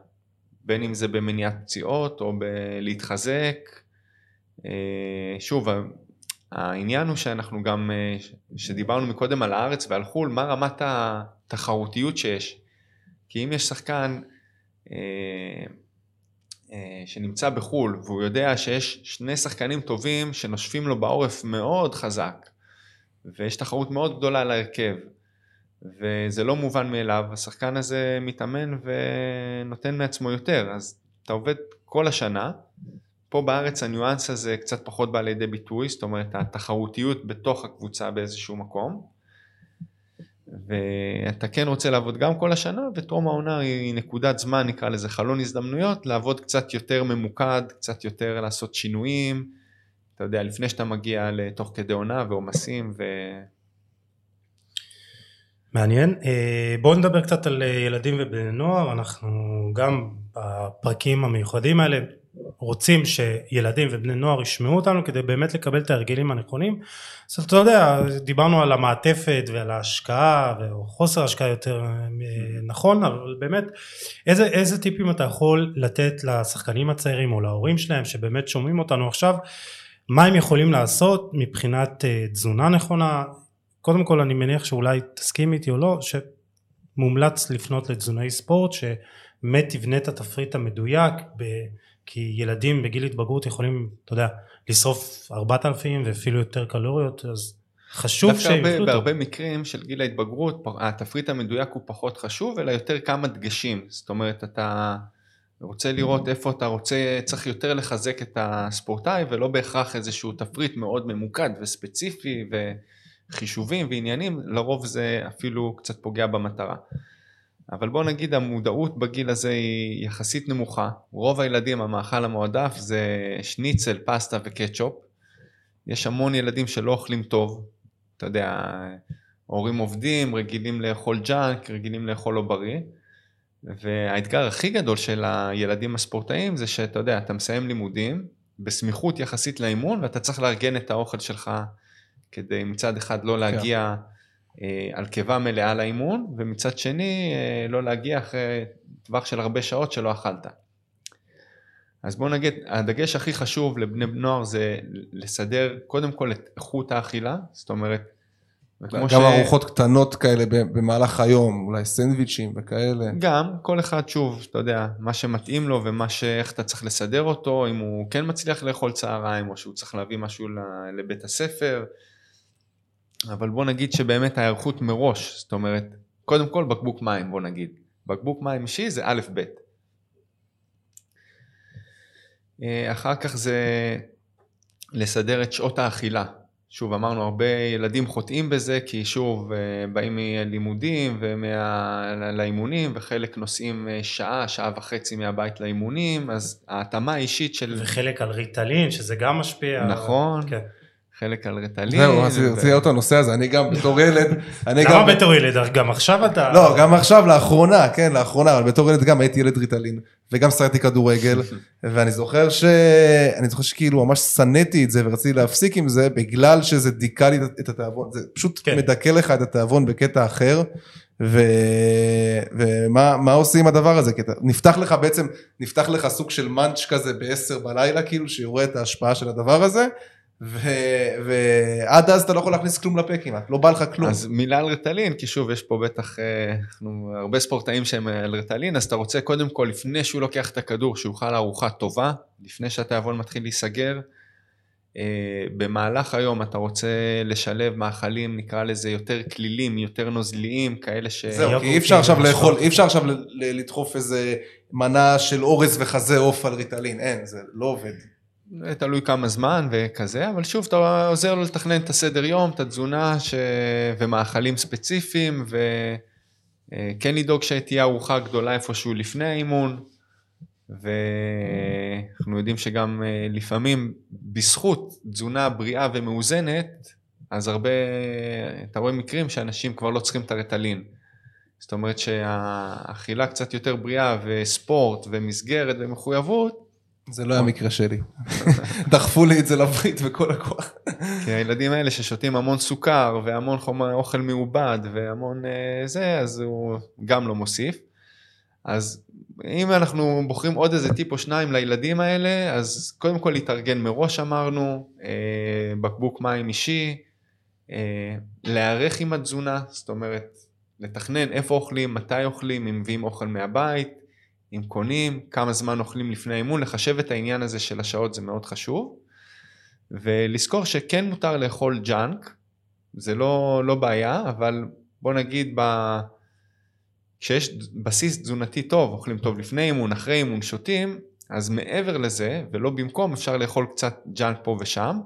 בין אם זה במניעת פציעות או בלהתחזק. אה, שוב, העניין הוא שאנחנו גם, אה, שדיברנו מקודם על הארץ ועל חו"ל, מה רמת התחרותיות שיש. כי אם יש שחקן אה, שנמצא בחו"ל והוא יודע שיש שני שחקנים טובים שנושפים לו בעורף מאוד חזק ויש תחרות מאוד גדולה על ההרכב וזה לא מובן מאליו, השחקן הזה מתאמן ונותן מעצמו יותר, אז אתה עובד כל השנה, פה בארץ הניואנס הזה קצת פחות בא לידי ביטוי, זאת אומרת התחרותיות בתוך הקבוצה באיזשהו מקום. ואתה כן רוצה לעבוד גם כל השנה, וטרום העונה היא נקודת זמן, נקרא לזה חלון הזדמנויות, לעבוד קצת יותר ממוקד, קצת יותר לעשות שינויים, אתה יודע, לפני שאתה מגיע לתוך כדי עונה ועומסים ו... מעניין. אה, בואו נדבר קצת על אה, ילדים ובני נוער, אנחנו גם בפרקים המיוחדים האלה רוצים שילדים ובני נוער ישמעו אותנו כדי באמת לקבל את ההרגלים הנכונים. אז אתה יודע, דיברנו על המעטפת ועל ההשקעה או חוסר השקעה יותר אה, נכון, אבל באמת איזה, איזה טיפים אתה יכול לתת לשחקנים הצעירים או להורים שלהם שבאמת שומעים אותנו עכשיו, מה הם יכולים לעשות מבחינת תזונה נכונה, קודם כל אני מניח שאולי תסכים איתי או לא, שמומלץ לפנות לתזונאי ספורט שבאמת תבנה את התפריט המדויק, ב... כי ילדים בגיל התבגרות יכולים, אתה יודע, לשרוף 4,000 ואפילו יותר קלוריות, אז חשוב שיבחלו אותו. בהרבה מקרים של גיל ההתבגרות, התפריט המדויק הוא פחות חשוב, אלא יותר כמה דגשים. זאת אומרת, אתה רוצה לראות איפה אתה רוצה, צריך יותר לחזק את הספורטאי, ולא בהכרח איזשהו תפריט מאוד ממוקד וספציפי, ו... חישובים ועניינים, לרוב זה אפילו קצת פוגע במטרה. אבל בוא נגיד המודעות בגיל הזה היא יחסית נמוכה. רוב הילדים המאכל המועדף זה שניצל, פסטה וקטשופ. יש המון ילדים שלא אוכלים טוב. אתה יודע, הורים עובדים, רגילים לאכול ג'אנק, רגילים לאכול לא בריא. והאתגר הכי גדול של הילדים הספורטאים זה שאתה יודע, אתה מסיים לימודים בסמיכות יחסית לאימון ואתה צריך לארגן את האוכל שלך כדי מצד אחד לא כן. להגיע כן. על קיבה מלאה לאימון, ומצד שני אה, לא להגיע אחרי טווח של הרבה שעות שלא אכלת. אז בוא נגיד, הדגש הכי חשוב לבני נוער זה לסדר קודם כל את איכות האכילה, זאת אומרת, גם ש... ארוחות קטנות כאלה במהלך היום, אולי סנדוויצ'ים וכאלה. גם, כל אחד שוב, אתה יודע, מה שמתאים לו ומה ש... איך אתה צריך לסדר אותו, אם הוא כן מצליח לאכול צהריים או שהוא צריך להביא משהו לבית הספר. אבל בוא נגיד שבאמת ההיערכות מראש, זאת אומרת, קודם כל בקבוק מים בוא נגיד, בקבוק מים אישי זה א' ב'. אה, אחר כך זה לסדר את שעות האכילה. שוב אמרנו הרבה ילדים חוטאים בזה כי שוב אה, באים מלימודים ולאימונים וחלק נוסעים אה, שעה, שעה וחצי מהבית לאימונים אז ההתאמה האישית של... וחלק על ריטלין שזה גם משפיע. נכון. כן. חלק על רטלין. זהו, רציתי לראות את הנושא הזה, אני גם בתור ילד, אני גם... למה בתור ילד? גם עכשיו אתה... לא, גם עכשיו, לאחרונה, כן, לאחרונה, אבל בתור ילד גם הייתי ילד ריטלין, וגם שרדתי כדורגל, ואני זוכר ש... אני זוכר שכאילו ממש שנאתי את זה ורציתי להפסיק עם זה, בגלל שזה דיכא לי את התיאבון, זה פשוט כן. מדכא לך את התיאבון בקטע אחר. ו... ומה עושים עם הדבר הזה? כי נפתח לך בעצם, נפתח לך סוג של מאנץ' כזה בעשר בלילה כאילו, שיורה את ההשפעה של הדבר הזה, ועד אז אתה לא יכול להכניס כלום לפה כמעט, לא בא לך כלום. אז מילה על רטלין, כי שוב יש פה בטח אה, אנחנו, הרבה ספורטאים שהם על רטלין, אז אתה רוצה קודם כל לפני שהוא לוקח את הכדור, שהוא יאכל ארוחה טובה, לפני שהתיאבון מתחיל להיסגר. אה, במהלך היום אתה רוצה לשלב מאכלים, נקרא לזה יותר כלילים, יותר נוזליים, כאלה ש... זהו, כי אי אפשר עכשיו לאכול, אי אפשר עכשיו לדחוף איזה מנה של אורז וחזה עוף על ריטלין, אין, זה לא עובד. תלוי כמה זמן וכזה, אבל שוב אתה עוזר לו לתכנן את הסדר יום, את התזונה ש... ומאכלים ספציפיים וכן לדאוג שתהיה ארוחה גדולה איפשהו לפני האימון ואנחנו יודעים שגם אה, לפעמים בזכות תזונה בריאה ומאוזנת אז הרבה, אתה רואה מקרים שאנשים כבר לא צריכים את הרטלין. זאת אומרת שהאכילה קצת יותר בריאה וספורט ומסגרת ומחויבות זה לא היה מקרה שלי. דחפו לי את זה לברית בכל הכוח. כי הילדים האלה ששותים המון סוכר והמון חומר אוכל מעובד והמון אה, זה, אז הוא גם לא מוסיף. אז אם אנחנו בוחרים עוד איזה טיפ או שניים לילדים האלה, אז קודם כל להתארגן מראש אמרנו, אה, בקבוק מים אישי, אה, להיערך עם התזונה, זאת אומרת, לתכנן איפה אוכלים, מתי אוכלים, אם מביאים אוכל מהבית, אם קונים, כמה זמן אוכלים לפני האימון, לחשב את העניין הזה של השעות זה מאוד חשוב. ולזכור שכן מותר לאכול ג'אנק, זה לא, לא בעיה, אבל בוא נגיד ב... כשיש בסיס תזונתי טוב, אוכלים טוב לפני אימון, אחרי אימון, שותים, אז מעבר לזה, ולא במקום, אפשר לאכול קצת ג'אנק פה ושם,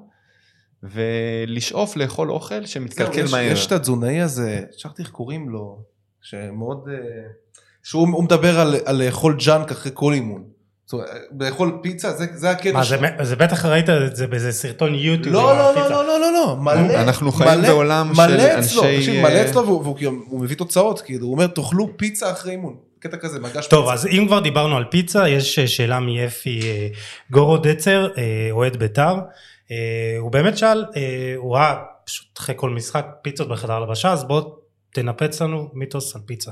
ולשאוף לאכול אוכל שמתקלקל מהר. יש את התזונאי הזה, שכחתי איך קוראים לו, שמאוד... אה, שהוא הוא מדבר על, על לאכול ג'אנק אחרי כל אימון. זאת אומרת, לאכול פיצה, זה, זה הקטע מה, זה, שלו. זה בטח ראית את זה באיזה סרטון יוטיוב. לא, לא, הפיצה. לא, לא, לא, לא, לא, מלא. אנחנו חיים מלא- בעולם מלא של אצלו, אנשי, תקשיב, אה, מלא אצלו, והוא והוא כאילו- הוא מביא תוצאות, כאילו, הוא אומר, תאכלו פיצה אחרי אימון. קטע כזה, מגש טוב, פיצה. אז אם כבר דיברנו על פיצה, יש אה, שאלה מאפי אה, גורו דצר, אה, אוהד בית"ר. אה, הוא באמת שאל, אה, הוא ראה פשוט אחרי כל משחק פיצות בחדר הלבשה, אז בוא תנפץ לנו מיתוס על פיצה.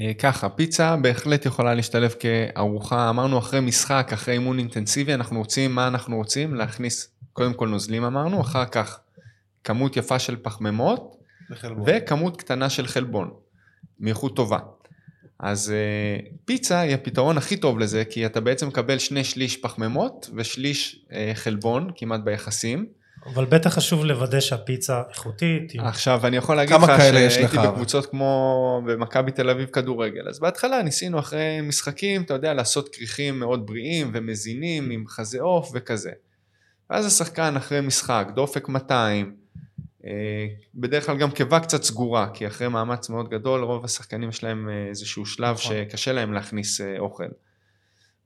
אה, ככה, פיצה בהחלט יכולה להשתלב כארוחה, אמרנו אחרי משחק, אחרי אימון אינטנסיבי, אנחנו רוצים, מה אנחנו רוצים? להכניס, קודם כל נוזלים אמרנו, אחר כך כמות יפה של פחמימות. וכמות קטנה של חלבון, מאיכות טובה. אז אה, פיצה היא הפתרון הכי טוב לזה, כי אתה בעצם מקבל שני שליש פחמימות ושליש אה, חלבון, כמעט ביחסים. אבל בטח חשוב לוודא שהפיצה איכותית. עכשיו אני יכול להגיד לך שהייתי? בקבוצות כמו במכבי תל אביב כדורגל, אז בהתחלה ניסינו אחרי משחקים, אתה יודע, לעשות כריכים מאוד בריאים ומזינים עם חזה עוף וכזה. ואז השחקן אחרי משחק, דופק 200, אה, בדרך כלל גם קיבה קצת סגורה, כי אחרי מאמץ מאוד גדול, רוב השחקנים יש להם אה, איזשהו שלב נכון. שקשה להם להכניס אה, אוכל.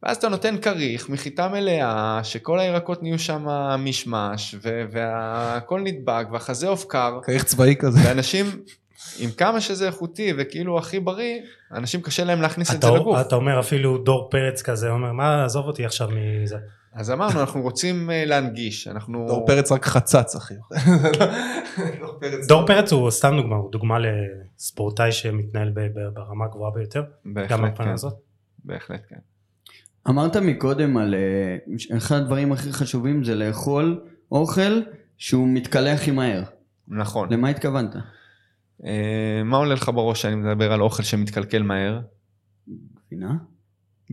ואז אתה נותן כריך מחיטה מלאה, שכל הירקות נהיו שם מישמש, והכל נדבק, והחזה עוף קר, כריך צבאי כזה. ואנשים, עם כמה שזה איכותי וכאילו הכי בריא, אנשים קשה להם להכניס את זה לגוף. אתה אומר אפילו דור פרץ כזה, אומר מה עזוב אותי עכשיו מזה. אז אמרנו, אנחנו רוצים אה, להנגיש, אנחנו... דור פרץ רק חצץ, אחי. דור פרץ. הוא סתם דוגמה, הוא דוגמה לספורטאי שמתנהל ברמה הגבוהה ביותר, גם בהחלט כן, הזאת. בהחלט כן. אמרת מקודם על אה, אחד הדברים הכי חשובים זה לאכול אוכל שהוא מתקלח עם מהר. נכון. למה התכוונת? אה, מה עולה לך בראש כשאני מדבר על אוכל שמתקלקל מהר? גבינה?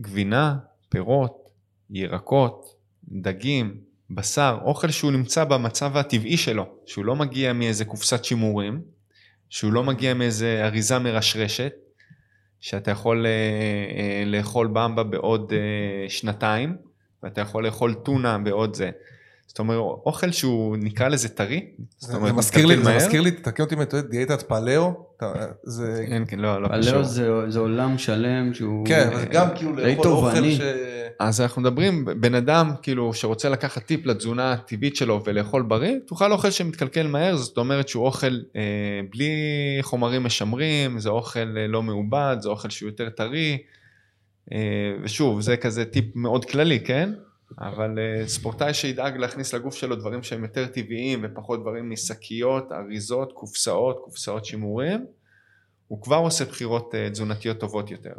גבינה, פירות, ירקות, דגים, בשר, אוכל שהוא נמצא במצב הטבעי שלו, שהוא לא מגיע מאיזה קופסת שימורים, שהוא לא מגיע מאיזה אריזה מרשרשת, שאתה יכול אה, אה, לאכול במבה בעוד אה, שנתיים, ואתה יכול לאכול טונה בעוד זה. זאת אומרת, אוכל שהוא נקרא לזה טרי, זאת זה אומרת, מזכיר לי, זה. מזכיר לי, תתקן אותי אם אני טועה, דיאטת פלאו, אתה- זה, כן, כן, לא, לא קשור. הלאו זה, זה עולם שלם שהוא... כן, אבל גם כאילו די לאכול אוכל. ש... אז אנחנו מדברים, בן אדם כאילו שרוצה לקחת טיפ לתזונה הטבעית שלו ולאכול בריא, תאכל אוכל שמתקלקל מהר, זאת אומרת שהוא אוכל אה, בלי חומרים משמרים, זה אוכל אה, לא מעובד, זה אוכל שהוא יותר טרי, אה, ושוב, זה כזה טיפ מאוד כללי, כן? אבל אה, ספורטאי שידאג להכניס לגוף שלו דברים שהם יותר טבעיים ופחות דברים משקיות, אריזות, קופסאות, קופסאות שימורים, הוא כבר עושה בחירות אה, תזונתיות טובות יותר.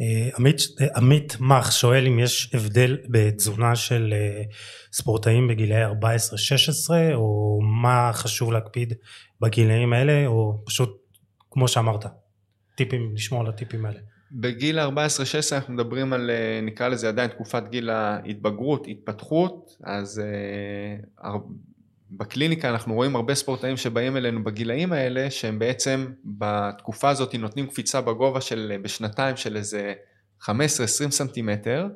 אה, עמית, עמית מח שואל אם יש הבדל בתזונה של ספורטאים בגילאי 14-16 או מה חשוב להקפיד בגילאים האלה או פשוט כמו שאמרת טיפים לשמור על הטיפים האלה. בגיל 14-16 אנחנו מדברים על אה, נקרא לזה עדיין תקופת גיל ההתבגרות, התפתחות, אז אה, הר- בקליניקה אנחנו רואים הרבה ספורטאים שבאים אלינו בגילאים האלה שהם בעצם בתקופה הזאת נותנים קפיצה בגובה של אה, בשנתיים של איזה 15-20 סנטימטר,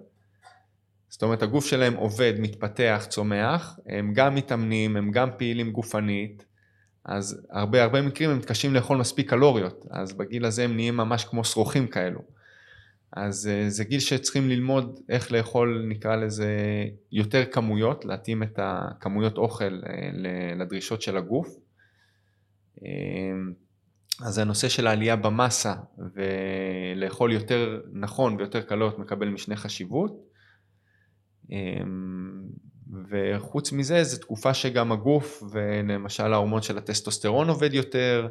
זאת אומרת הגוף שלהם עובד, מתפתח, צומח, הם גם מתאמנים, הם גם פעילים גופנית, אז הרבה הרבה מקרים הם מתקשים לאכול מספיק קלוריות, אז בגיל הזה הם נהיים ממש כמו שרוכים כאלו. אז אה, זה גיל שצריכים ללמוד איך לאכול, נקרא לזה, יותר כמויות, להתאים את הכמויות אוכל אה, לדרישות של הגוף. אה, אז הנושא של העלייה במסה ולאכול יותר נכון ויותר קלוריות מקבל משנה חשיבות. וחוץ מזה, זו תקופה שגם הגוף, ולמשל ההורמון של הטסטוסטרון עובד יותר,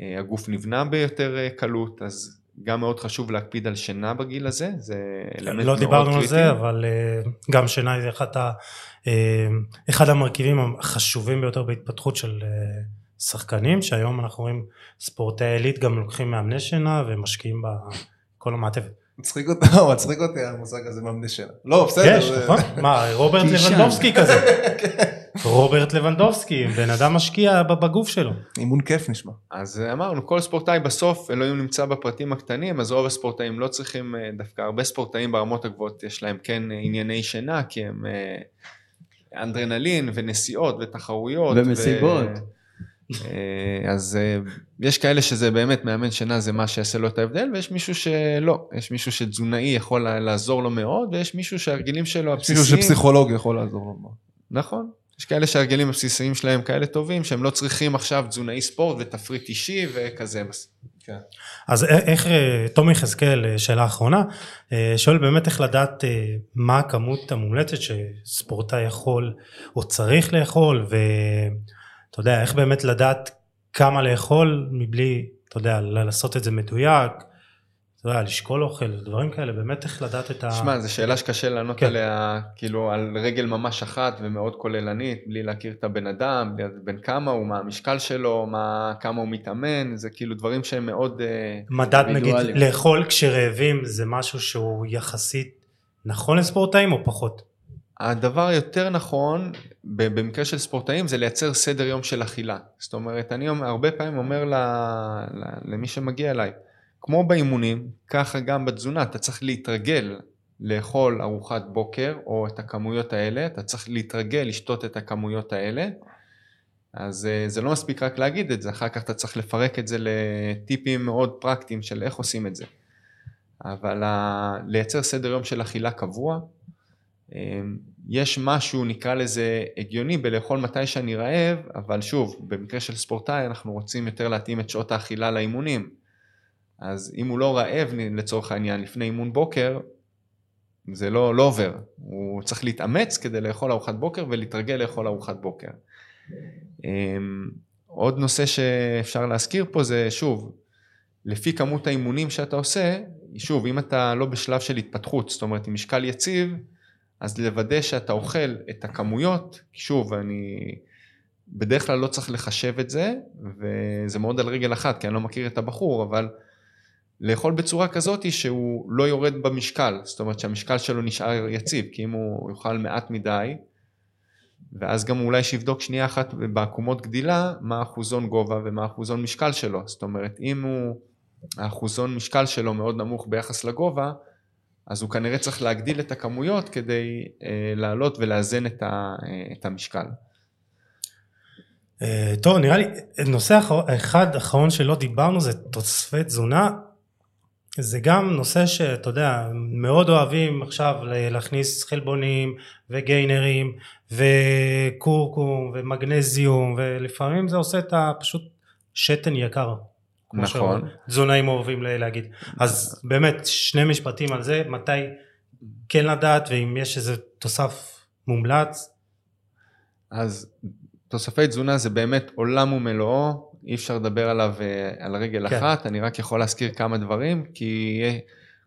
אה, הגוף נבנה ביותר אה, קלות, אז גם מאוד חשוב להקפיד על שינה בגיל הזה, זה אלמנט לא מאוד דיברנו על קריטי. זה אבל אה, גם שינה זה אחד, ה, אחד המרכיבים החשובים ביותר בהתפתחות של שחקנים שהיום אנחנו רואים ספורטאי עילית גם לוקחים מאמני שינה ומשקיעים בכל המעטפת. מצחיק אותי, לא, מצחיק אותי המושג הזה מאמני שינה. לא, בסדר. יש נכון? מה רוברט. לבנדובסקי כזה. רוברט לבנדובסקי, בן אדם משקיע בגוף שלו. אימון כיף נשמע. אז אמרנו, כל ספורטאי בסוף, אלוהים נמצא בפרטים הקטנים, אז רוב הספורטאים לא צריכים, אה, דווקא הרבה ספורטאים ברמות הגבוהות יש להם כן ענייני שינה, כי הם אה, אנדרנלין ונסיעות ותחרויות. ומסיבות. ו... אז יש כאלה שזה באמת מאמן שינה זה מה שיעשה לו את ההבדל ויש מישהו שלא, יש מישהו שתזונאי יכול לעזור לו מאוד ויש מישהו שהרגילים שלו הבסיסיים. מישהו שפסיכולוג יכול לעזור לו מאוד. נכון, יש כאלה שהרגלים הבסיסיים שלהם כאלה טובים, שהם לא צריכים עכשיו תזונאי ספורט ותפריט אישי וכזה. כן. אז איך, אה, תומי יחזקאל, אה, שאלה אחרונה, אה, שואל באמת איך לדעת מה הכמות המומלצת שספורטאי יכול או צריך לאכול, ואתה יודע, איך באמת לדעת כמה לאכול מבלי, אתה יודע, לעשות את זה מדויק, אתה יודע, לשקול אוכל, דברים כאלה, באמת איך לדעת את ה... שמע, זו שאלה שקשה לענות כן. עליה, כאילו, על רגל ממש אחת ומאוד כוללנית, בלי להכיר את הבן אדם, בין כמה הוא, מה המשקל שלו, מה, כמה הוא מתאמן, זה כאילו דברים שהם מאוד... אה, מדד נגיד, לאכול כשרעבים זה משהו שהוא יחסית נכון לספורטאים או פחות? הדבר היותר נכון במקרה של ספורטאים זה לייצר סדר יום של אכילה. זאת אומרת, אני הרבה פעמים אומר למי שמגיע אליי, כמו באימונים, ככה גם בתזונה, אתה צריך להתרגל לאכול ארוחת בוקר או את הכמויות האלה, אתה צריך להתרגל לשתות את הכמויות האלה, אז אה, זה לא מספיק רק להגיד את זה, אחר כך אתה צריך לפרק את זה לטיפים מאוד פרקטיים של איך עושים את זה. אבל לייצר סדר יום של אכילה קבוע, יש משהו נקרא לזה הגיוני בלאכול מתי שאני רעב, אבל שוב, במקרה של ספורטאי אנחנו רוצים יותר להתאים את שעות האכילה לאימונים. אז אם הוא לא רעב לצורך העניין לפני אימון בוקר, זה לא, לא עובר. הוא צריך להתאמץ כדי לאכול ארוחת בוקר ולהתרגל לאכול ארוחת בוקר. אמ, עוד נושא שאפשר להזכיר פה זה שוב, לפי כמות האימונים שאתה עושה, שוב, אם אתה לא בשלב של התפתחות, זאת אומרת עם משקל יציב, אז לוודא שאתה אוכל את הכמויות, שוב, אני בדרך כלל לא צריך לחשב את זה, וזה מאוד על רגל אחת, כי אני לא מכיר את הבחור, אבל לאכול בצורה כזאת שהוא לא יורד במשקל, זאת אומרת שהמשקל שלו נשאר יציב, כי אם הוא יאכל מעט מדי, ואז גם אולי שיבדוק שנייה אחת בעקומות גדילה, מה אחוזון גובה ומה אחוזון משקל שלו, זאת אומרת אם הוא, האחוזון משקל שלו מאוד נמוך ביחס לגובה, אז הוא כנראה צריך להגדיל את הכמויות כדי אה, לעלות ולאזן את, ה, אה, את המשקל. אה, טוב, נראה לי, נושא אחד אחרון שלא דיברנו זה תוספי תזונה. זה גם נושא שאתה יודע מאוד אוהבים עכשיו להכניס חלבונים וגיינרים וקורקום ומגנזיום ולפעמים זה עושה את הפשוט שתן יקר. נכון. תזונאים אוהבים להגיד. אז באמת שני משפטים על זה מתי כן לדעת ואם יש איזה תוסף מומלץ. אז תוספי תזונה זה באמת עולם ומלואו אי אפשר לדבר עליו אה, על רגל כן. אחת, אני רק יכול להזכיר כמה דברים, כי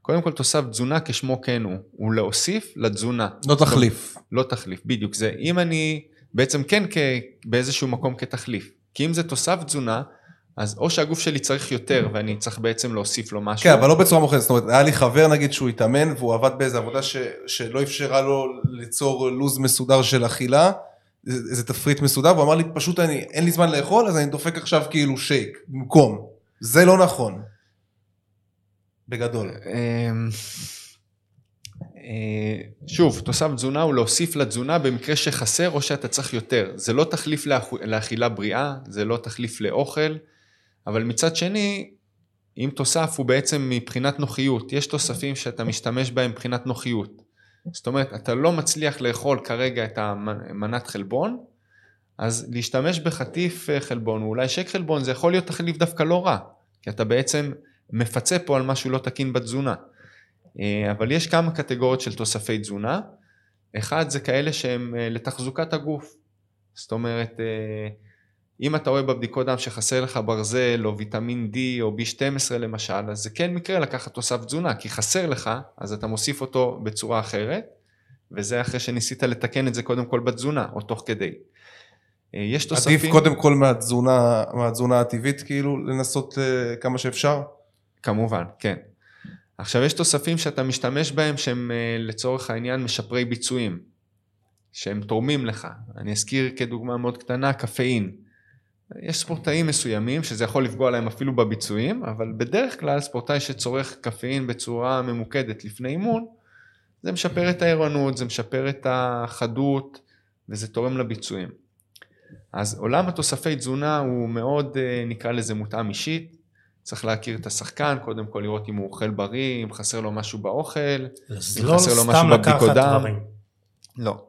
קודם כל תוסף תזונה כשמו כן הוא, הוא להוסיף לתזונה. לא תחליף. לא, לא תחליף, בדיוק. זה אם אני בעצם כן כ, באיזשהו מקום כתחליף, כי אם זה תוסף תזונה, אז או שהגוף שלי צריך יותר ואני צריך בעצם להוסיף לו משהו. כן, אבל לא בצורה מוכנת, זאת אומרת, היה לי חבר נגיד שהוא התאמן והוא עבד באיזה עבודה ש, שלא אפשרה לו ליצור לו"ז מסודר של אכילה. איזה תפריט מסודר, והוא אמר לי פשוט אני, אין לי זמן לאכול אז אני דופק עכשיו כאילו שייק במקום. זה לא נכון. בגדול. אמ, אה, שוב, תוסף תזונה הוא להוסיף לתזונה במקרה שחסר או שאתה צריך יותר. זה לא תחליף לאכילה בריאה, זה לא תחליף לאוכל, אבל מצד שני, אם תוסף הוא בעצם מבחינת נוחיות, יש תוספים שאתה משתמש בהם מבחינת נוחיות. זאת אומרת, אתה לא מצליח לאכול כרגע את המנת חלבון, אז להשתמש בחטיף אה, חלבון, או אולי שק חלבון, זה יכול להיות תחליף דווקא לא רע, כי אתה בעצם מפצה פה על משהו לא תקין בתזונה. אה, אבל יש כמה קטגוריות של תוספי תזונה. אחד זה כאלה שהם אה, לתחזוקת הגוף. זאת אומרת, אם אתה רואה בבדיקות דם שחסר לך ברזל או ויטמין D או B12 למשל, אז זה כן מקרה לקחת תוסף תזונה, כי חסר לך, אז אתה מוסיף אותו בצורה אחרת, וזה אחרי שניסית לתקן את זה קודם כל בתזונה, או תוך כדי. אה, יש תוספים... עדיף קודם כל מהתזונה, מהתזונה הטבעית כאילו לנסות uh, כמה שאפשר? כמובן, כן. עכשיו יש תוספים שאתה משתמש בהם שהם uh, לצורך העניין משפרי ביצועים. שהם תורמים לך. אני אזכיר כדוגמה מאוד קטנה, קפאין. יש ספורטאים מסוימים שזה יכול לפגוע להם אפילו בביצועים, אבל בדרך כלל ספורטאי שצורך קפאין בצורה ממוקדת לפני אימון, זה משפר את הערנות, זה משפר את החדות וזה תורם לביצועים. אז עולם התוספי תזונה הוא מאוד, אה, נקרא לזה מותאם אישית. צריך להכיר את השחקן, קודם כל לראות אם הוא אוכל בריא, אם חסר לו משהו באוכל, אם לא חסר לו משהו בבדיקות דם. לא.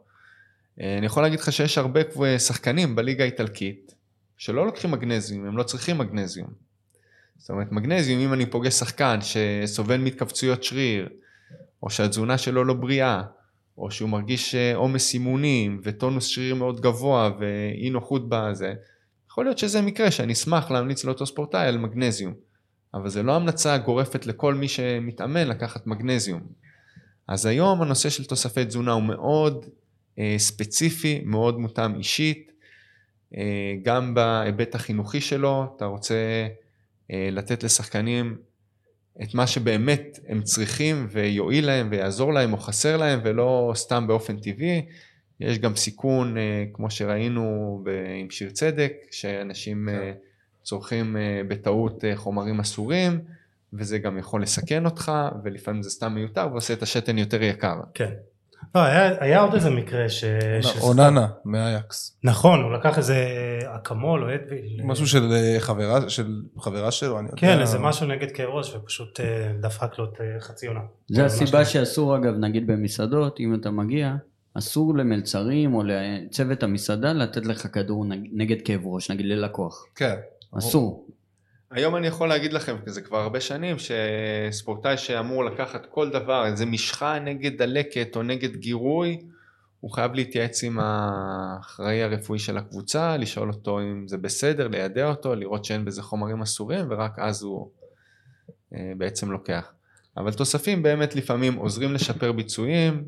אה, אני יכול להגיד לך שיש הרבה קב- שחקנים בליגה האיטלקית שלא לוקחים מגנזיום, הם לא צריכים מגנזיום. זאת אומרת, מגנזיום, אם אני פוגש שחקן שסובל מהתכווצויות שריר, או שהתזונה שלו לא בריאה, או שהוא מרגיש אה, עומס אימונים וטונוס שריר מאוד גבוה ואי נוחות בזה, יכול להיות שזה מקרה שאני אשמח להמליץ לאותו ספורטאי על מגנזיום. אבל זה לא המלצה גורפת לכל מי שמתאמן לקחת מגנזיום. אז היום הנושא של תוספי תזונה הוא מאוד אה, ספציפי, מאוד מותאם אישית, גם בהיבט החינוכי שלו, אתה רוצה אה, לתת לשחקנים את מה שבאמת הם צריכים ויועיל להם ויעזור להם או חסר להם ולא סתם באופן טבעי. יש גם סיכון, אה, כמו שראינו עם שיר צדק, שאנשים אה, צורכים אה, בטעות אה, חומרים אסורים, וזה גם יכול לסכן אותך, ולפעמים זה סתם מיותר ועושה את השתן יותר יקר. כן. לא, היה, היה עוד איזה מקרה ש... אוננה מאייקס. נכון, הוא לקח איזה אקמול או אדוויל. משהו של אה, חברה של חברה שלו, אני יודע. כן, איזה משהו נגד כאב ראש, ופשוט אה, דפק לו את אה, חצי עונה. זה הסיבה לא. שאסור אגב, נגיד במסעדות, אם אתה מגיע, אסור למלצרים או לצוות המסעדה לתת לך כדור נג- נגד כאב ראש, נגיד ללקוח. כן. אסור. היום אני יכול להגיד לכם, כי זה כבר הרבה שנים, שספורטאי שאמור לקחת כל דבר, איזה משחה נגד דלקת או נגד גירוי, הוא חייב להתייעץ עם האחראי הרפואי של הקבוצה, לשאול אותו אם זה בסדר, לידע אותו, לראות שאין בזה חומרים אסורים, ורק אז הוא אה, בעצם לוקח. אבל תוספים באמת לפעמים עוזרים לשפר ביצועים,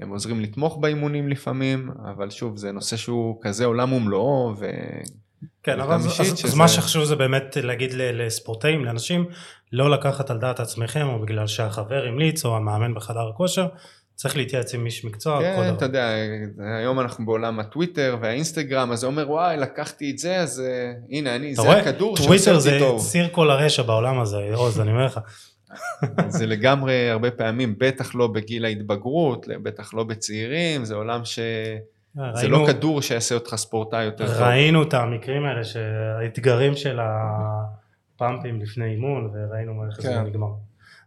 הם עוזרים לתמוך באימונים לפעמים, אבל שוב, זה נושא שהוא כזה עולם ומלואו, ו... כן, אבל אז, אישית אז, שזה- מה שחשוב זה באמת להגיד לספורטאים, לאנשים, לא לקחת על דעת עצמכם, או בגלל שהחבר המליץ, או המאמן בחדר הכושר, צריך להתייעץ עם איש מקצוע, כן. אתה יודע, היום אנחנו בעולם הטוויטר והאינסטגרם, אז זה אומר וואי, לקחתי את זה, אז אה, הנה, אני, זה רואה? הכדור שעושה טוויטר אותי זה טוב. ציר כל הרשע בעולם הזה, עוז, אני אומר לך. זה לגמרי הרבה פעמים, בטח לא בגיל ההתבגרות, בטח לא בצעירים, זה עולם ש... זה ראינו- לא כדור שיעשה אותך ספורטאי יותר טוב. ראינו את המקרים האלה, שהאתגרים של הפאמפים לפני אימון, וראינו איך זה כן. נגמר.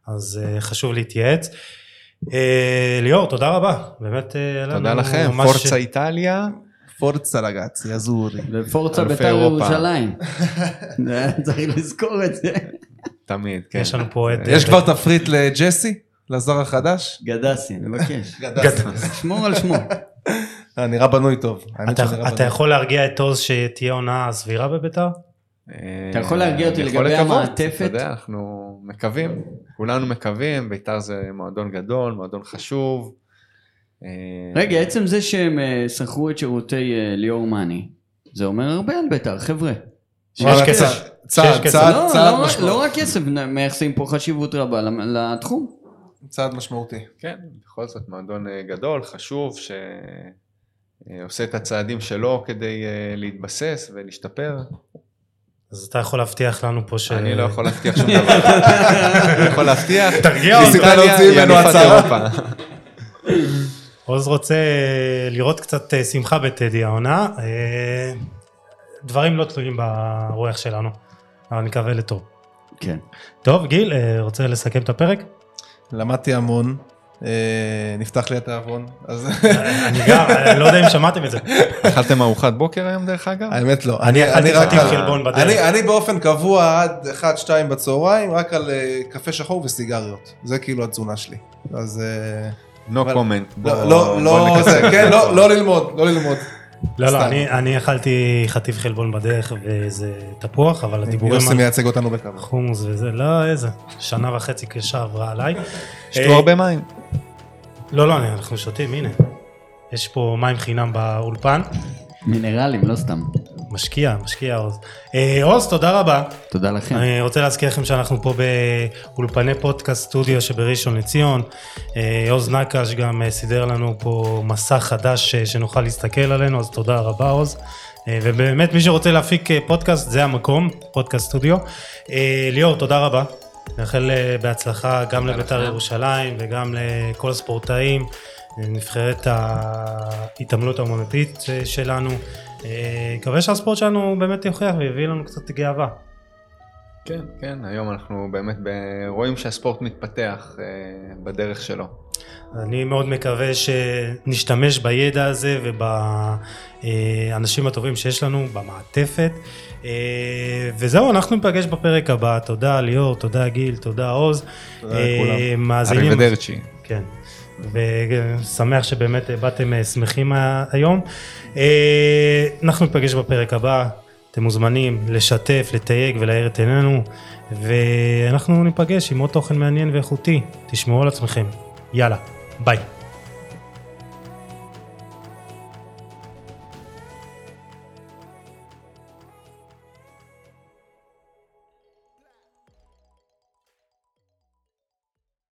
אז אה, חשוב להתייעץ. אה, ליאור, תודה רבה. באמת, אה, תודה לכם, ממש- פורצה איטליה, פורצה לגאצי, אזורי. ופורצה בית"ר. ירושלים. זה- צריך לזכור את זה. תמיד, כן. יש לנו פה את... יש אה, כבר תפריט לג'סי? לזר החדש? גדסי, אני מבקש. גדסי. שמור על שמו. אה, נראה בנוי טוב. אתה. יכול להרגיע את עוז שתהיה עונה סבירה בביתר? אתה יכול להרגיע אותי יכול לגבי המעטפת? אתה יודע, אנחנו מקווים, כולנו מקווים, בית"ר זה מועדון גדול, מועדון חשוב. אה, רגע, עצם זה שהם אה, שכרו את שירותי אה, ליאור מאני, זה אומר הרבה על בית"ר, חבר'ה. שיש כסף. צעד- צעד. צעד, לא, לא משמעותי. לא רק כסף, מייחסים פה חשיבות רבה לתחום. צעד משמעותי. כן, בכל זאת מועדון אה, גדול, חשוב, שעושה את הצעדים שלו כדי אה, להתבסס ולהשתפר. אז אתה יכול להבטיח לנו פה ש... אני לא יכול להבטיח שום דבר. אני יכול להבטיח, תרגיע אותי. ניסית להוציא היא ממנו אלופת. אירופה. עוז רוצה לראות קצת אה, שמחה בטדי העונה. אה, דברים לא תלויים ברוח שלנו, אבל נקווה לטוב. כן. טוב, גיל, אה, רוצה לסכם את הפרק? למדתי המון. אה, נפתח לי התיאבון. אז אני גם, אני לא יודע אם שמעתם את זה. אכלתם ארוחת בוקר היום דרך אגב? האמת לא. אני אכלתי חטיף חלבון בדרך. אני- באופן קבוע עד 1-2 בצהריים, רק על אה, קפה שחור וסיגריות. זה כאילו התזונה שלי. אז... No comment. לא, לא, לא, כן, לא, לא ללמוד, לא ללמוד. לא, לא. אני- אני אכלתי חטיף חלבון בדרך ואיזה תפוח, אבל הדיבורים יוסי על מייצג אותנו בכבוד. חומוס וזה, לא, איזה, שנה וחצי קשה עברה עליי. שתו אה, הרבה מים. לא, לא, אנחנו שותים, הנה. יש פה מים חינם באולפן. מינרלים, לא סתם. משקיע, משקיע עוז. אה, עוז, תודה רבה. תודה לכם. אני רוצה להזכיר לכם שאנחנו פה באולפני פודקאסט סטודיו שבראשון לציון. אה, עוז נקש גם אה, סידר לנו פה מסע חדש שנוכל להסתכל עלינו, אז תודה רבה עוז. ובאמת מי שרוצה להפיק פודקאסט זה המקום, פודקאסט סטודיו. ליאור, תודה רבה. נאחל בהצלחה גם לבית"ר. ירושלים וגם לכל הספורטאים, נבחרת ההתעמלות האומנותית שלנו. אה, מקווה שהספורט שלנו באמת יוכיח ויביא לנו קצת גאווה. כן, כן, היום אנחנו באמת רואים שהספורט מתפתח אה, בדרך שלו. אני מאוד מקווה שנשתמש בידע הזה ובאנשים הטובים שיש לנו, במעטפת. אה, וזהו, אנחנו ניפגש בפרק הבא. תודה ליאור, תודה גיל, תודה עוז. תודה לכולם. אה, מאזינים... אריבדרצ'י. כן. ושמח שבאמת באתם אה, שמחים ה- היום. אה, אנחנו ניפגש בפרק הבא. אתם מוזמנים לשתף, לתייג ולהאיר את עינינו, ואנחנו ניפגש עם עוד תוכן מעניין ואיכותי. תשמעו על עצמכם. יאללה, ביי.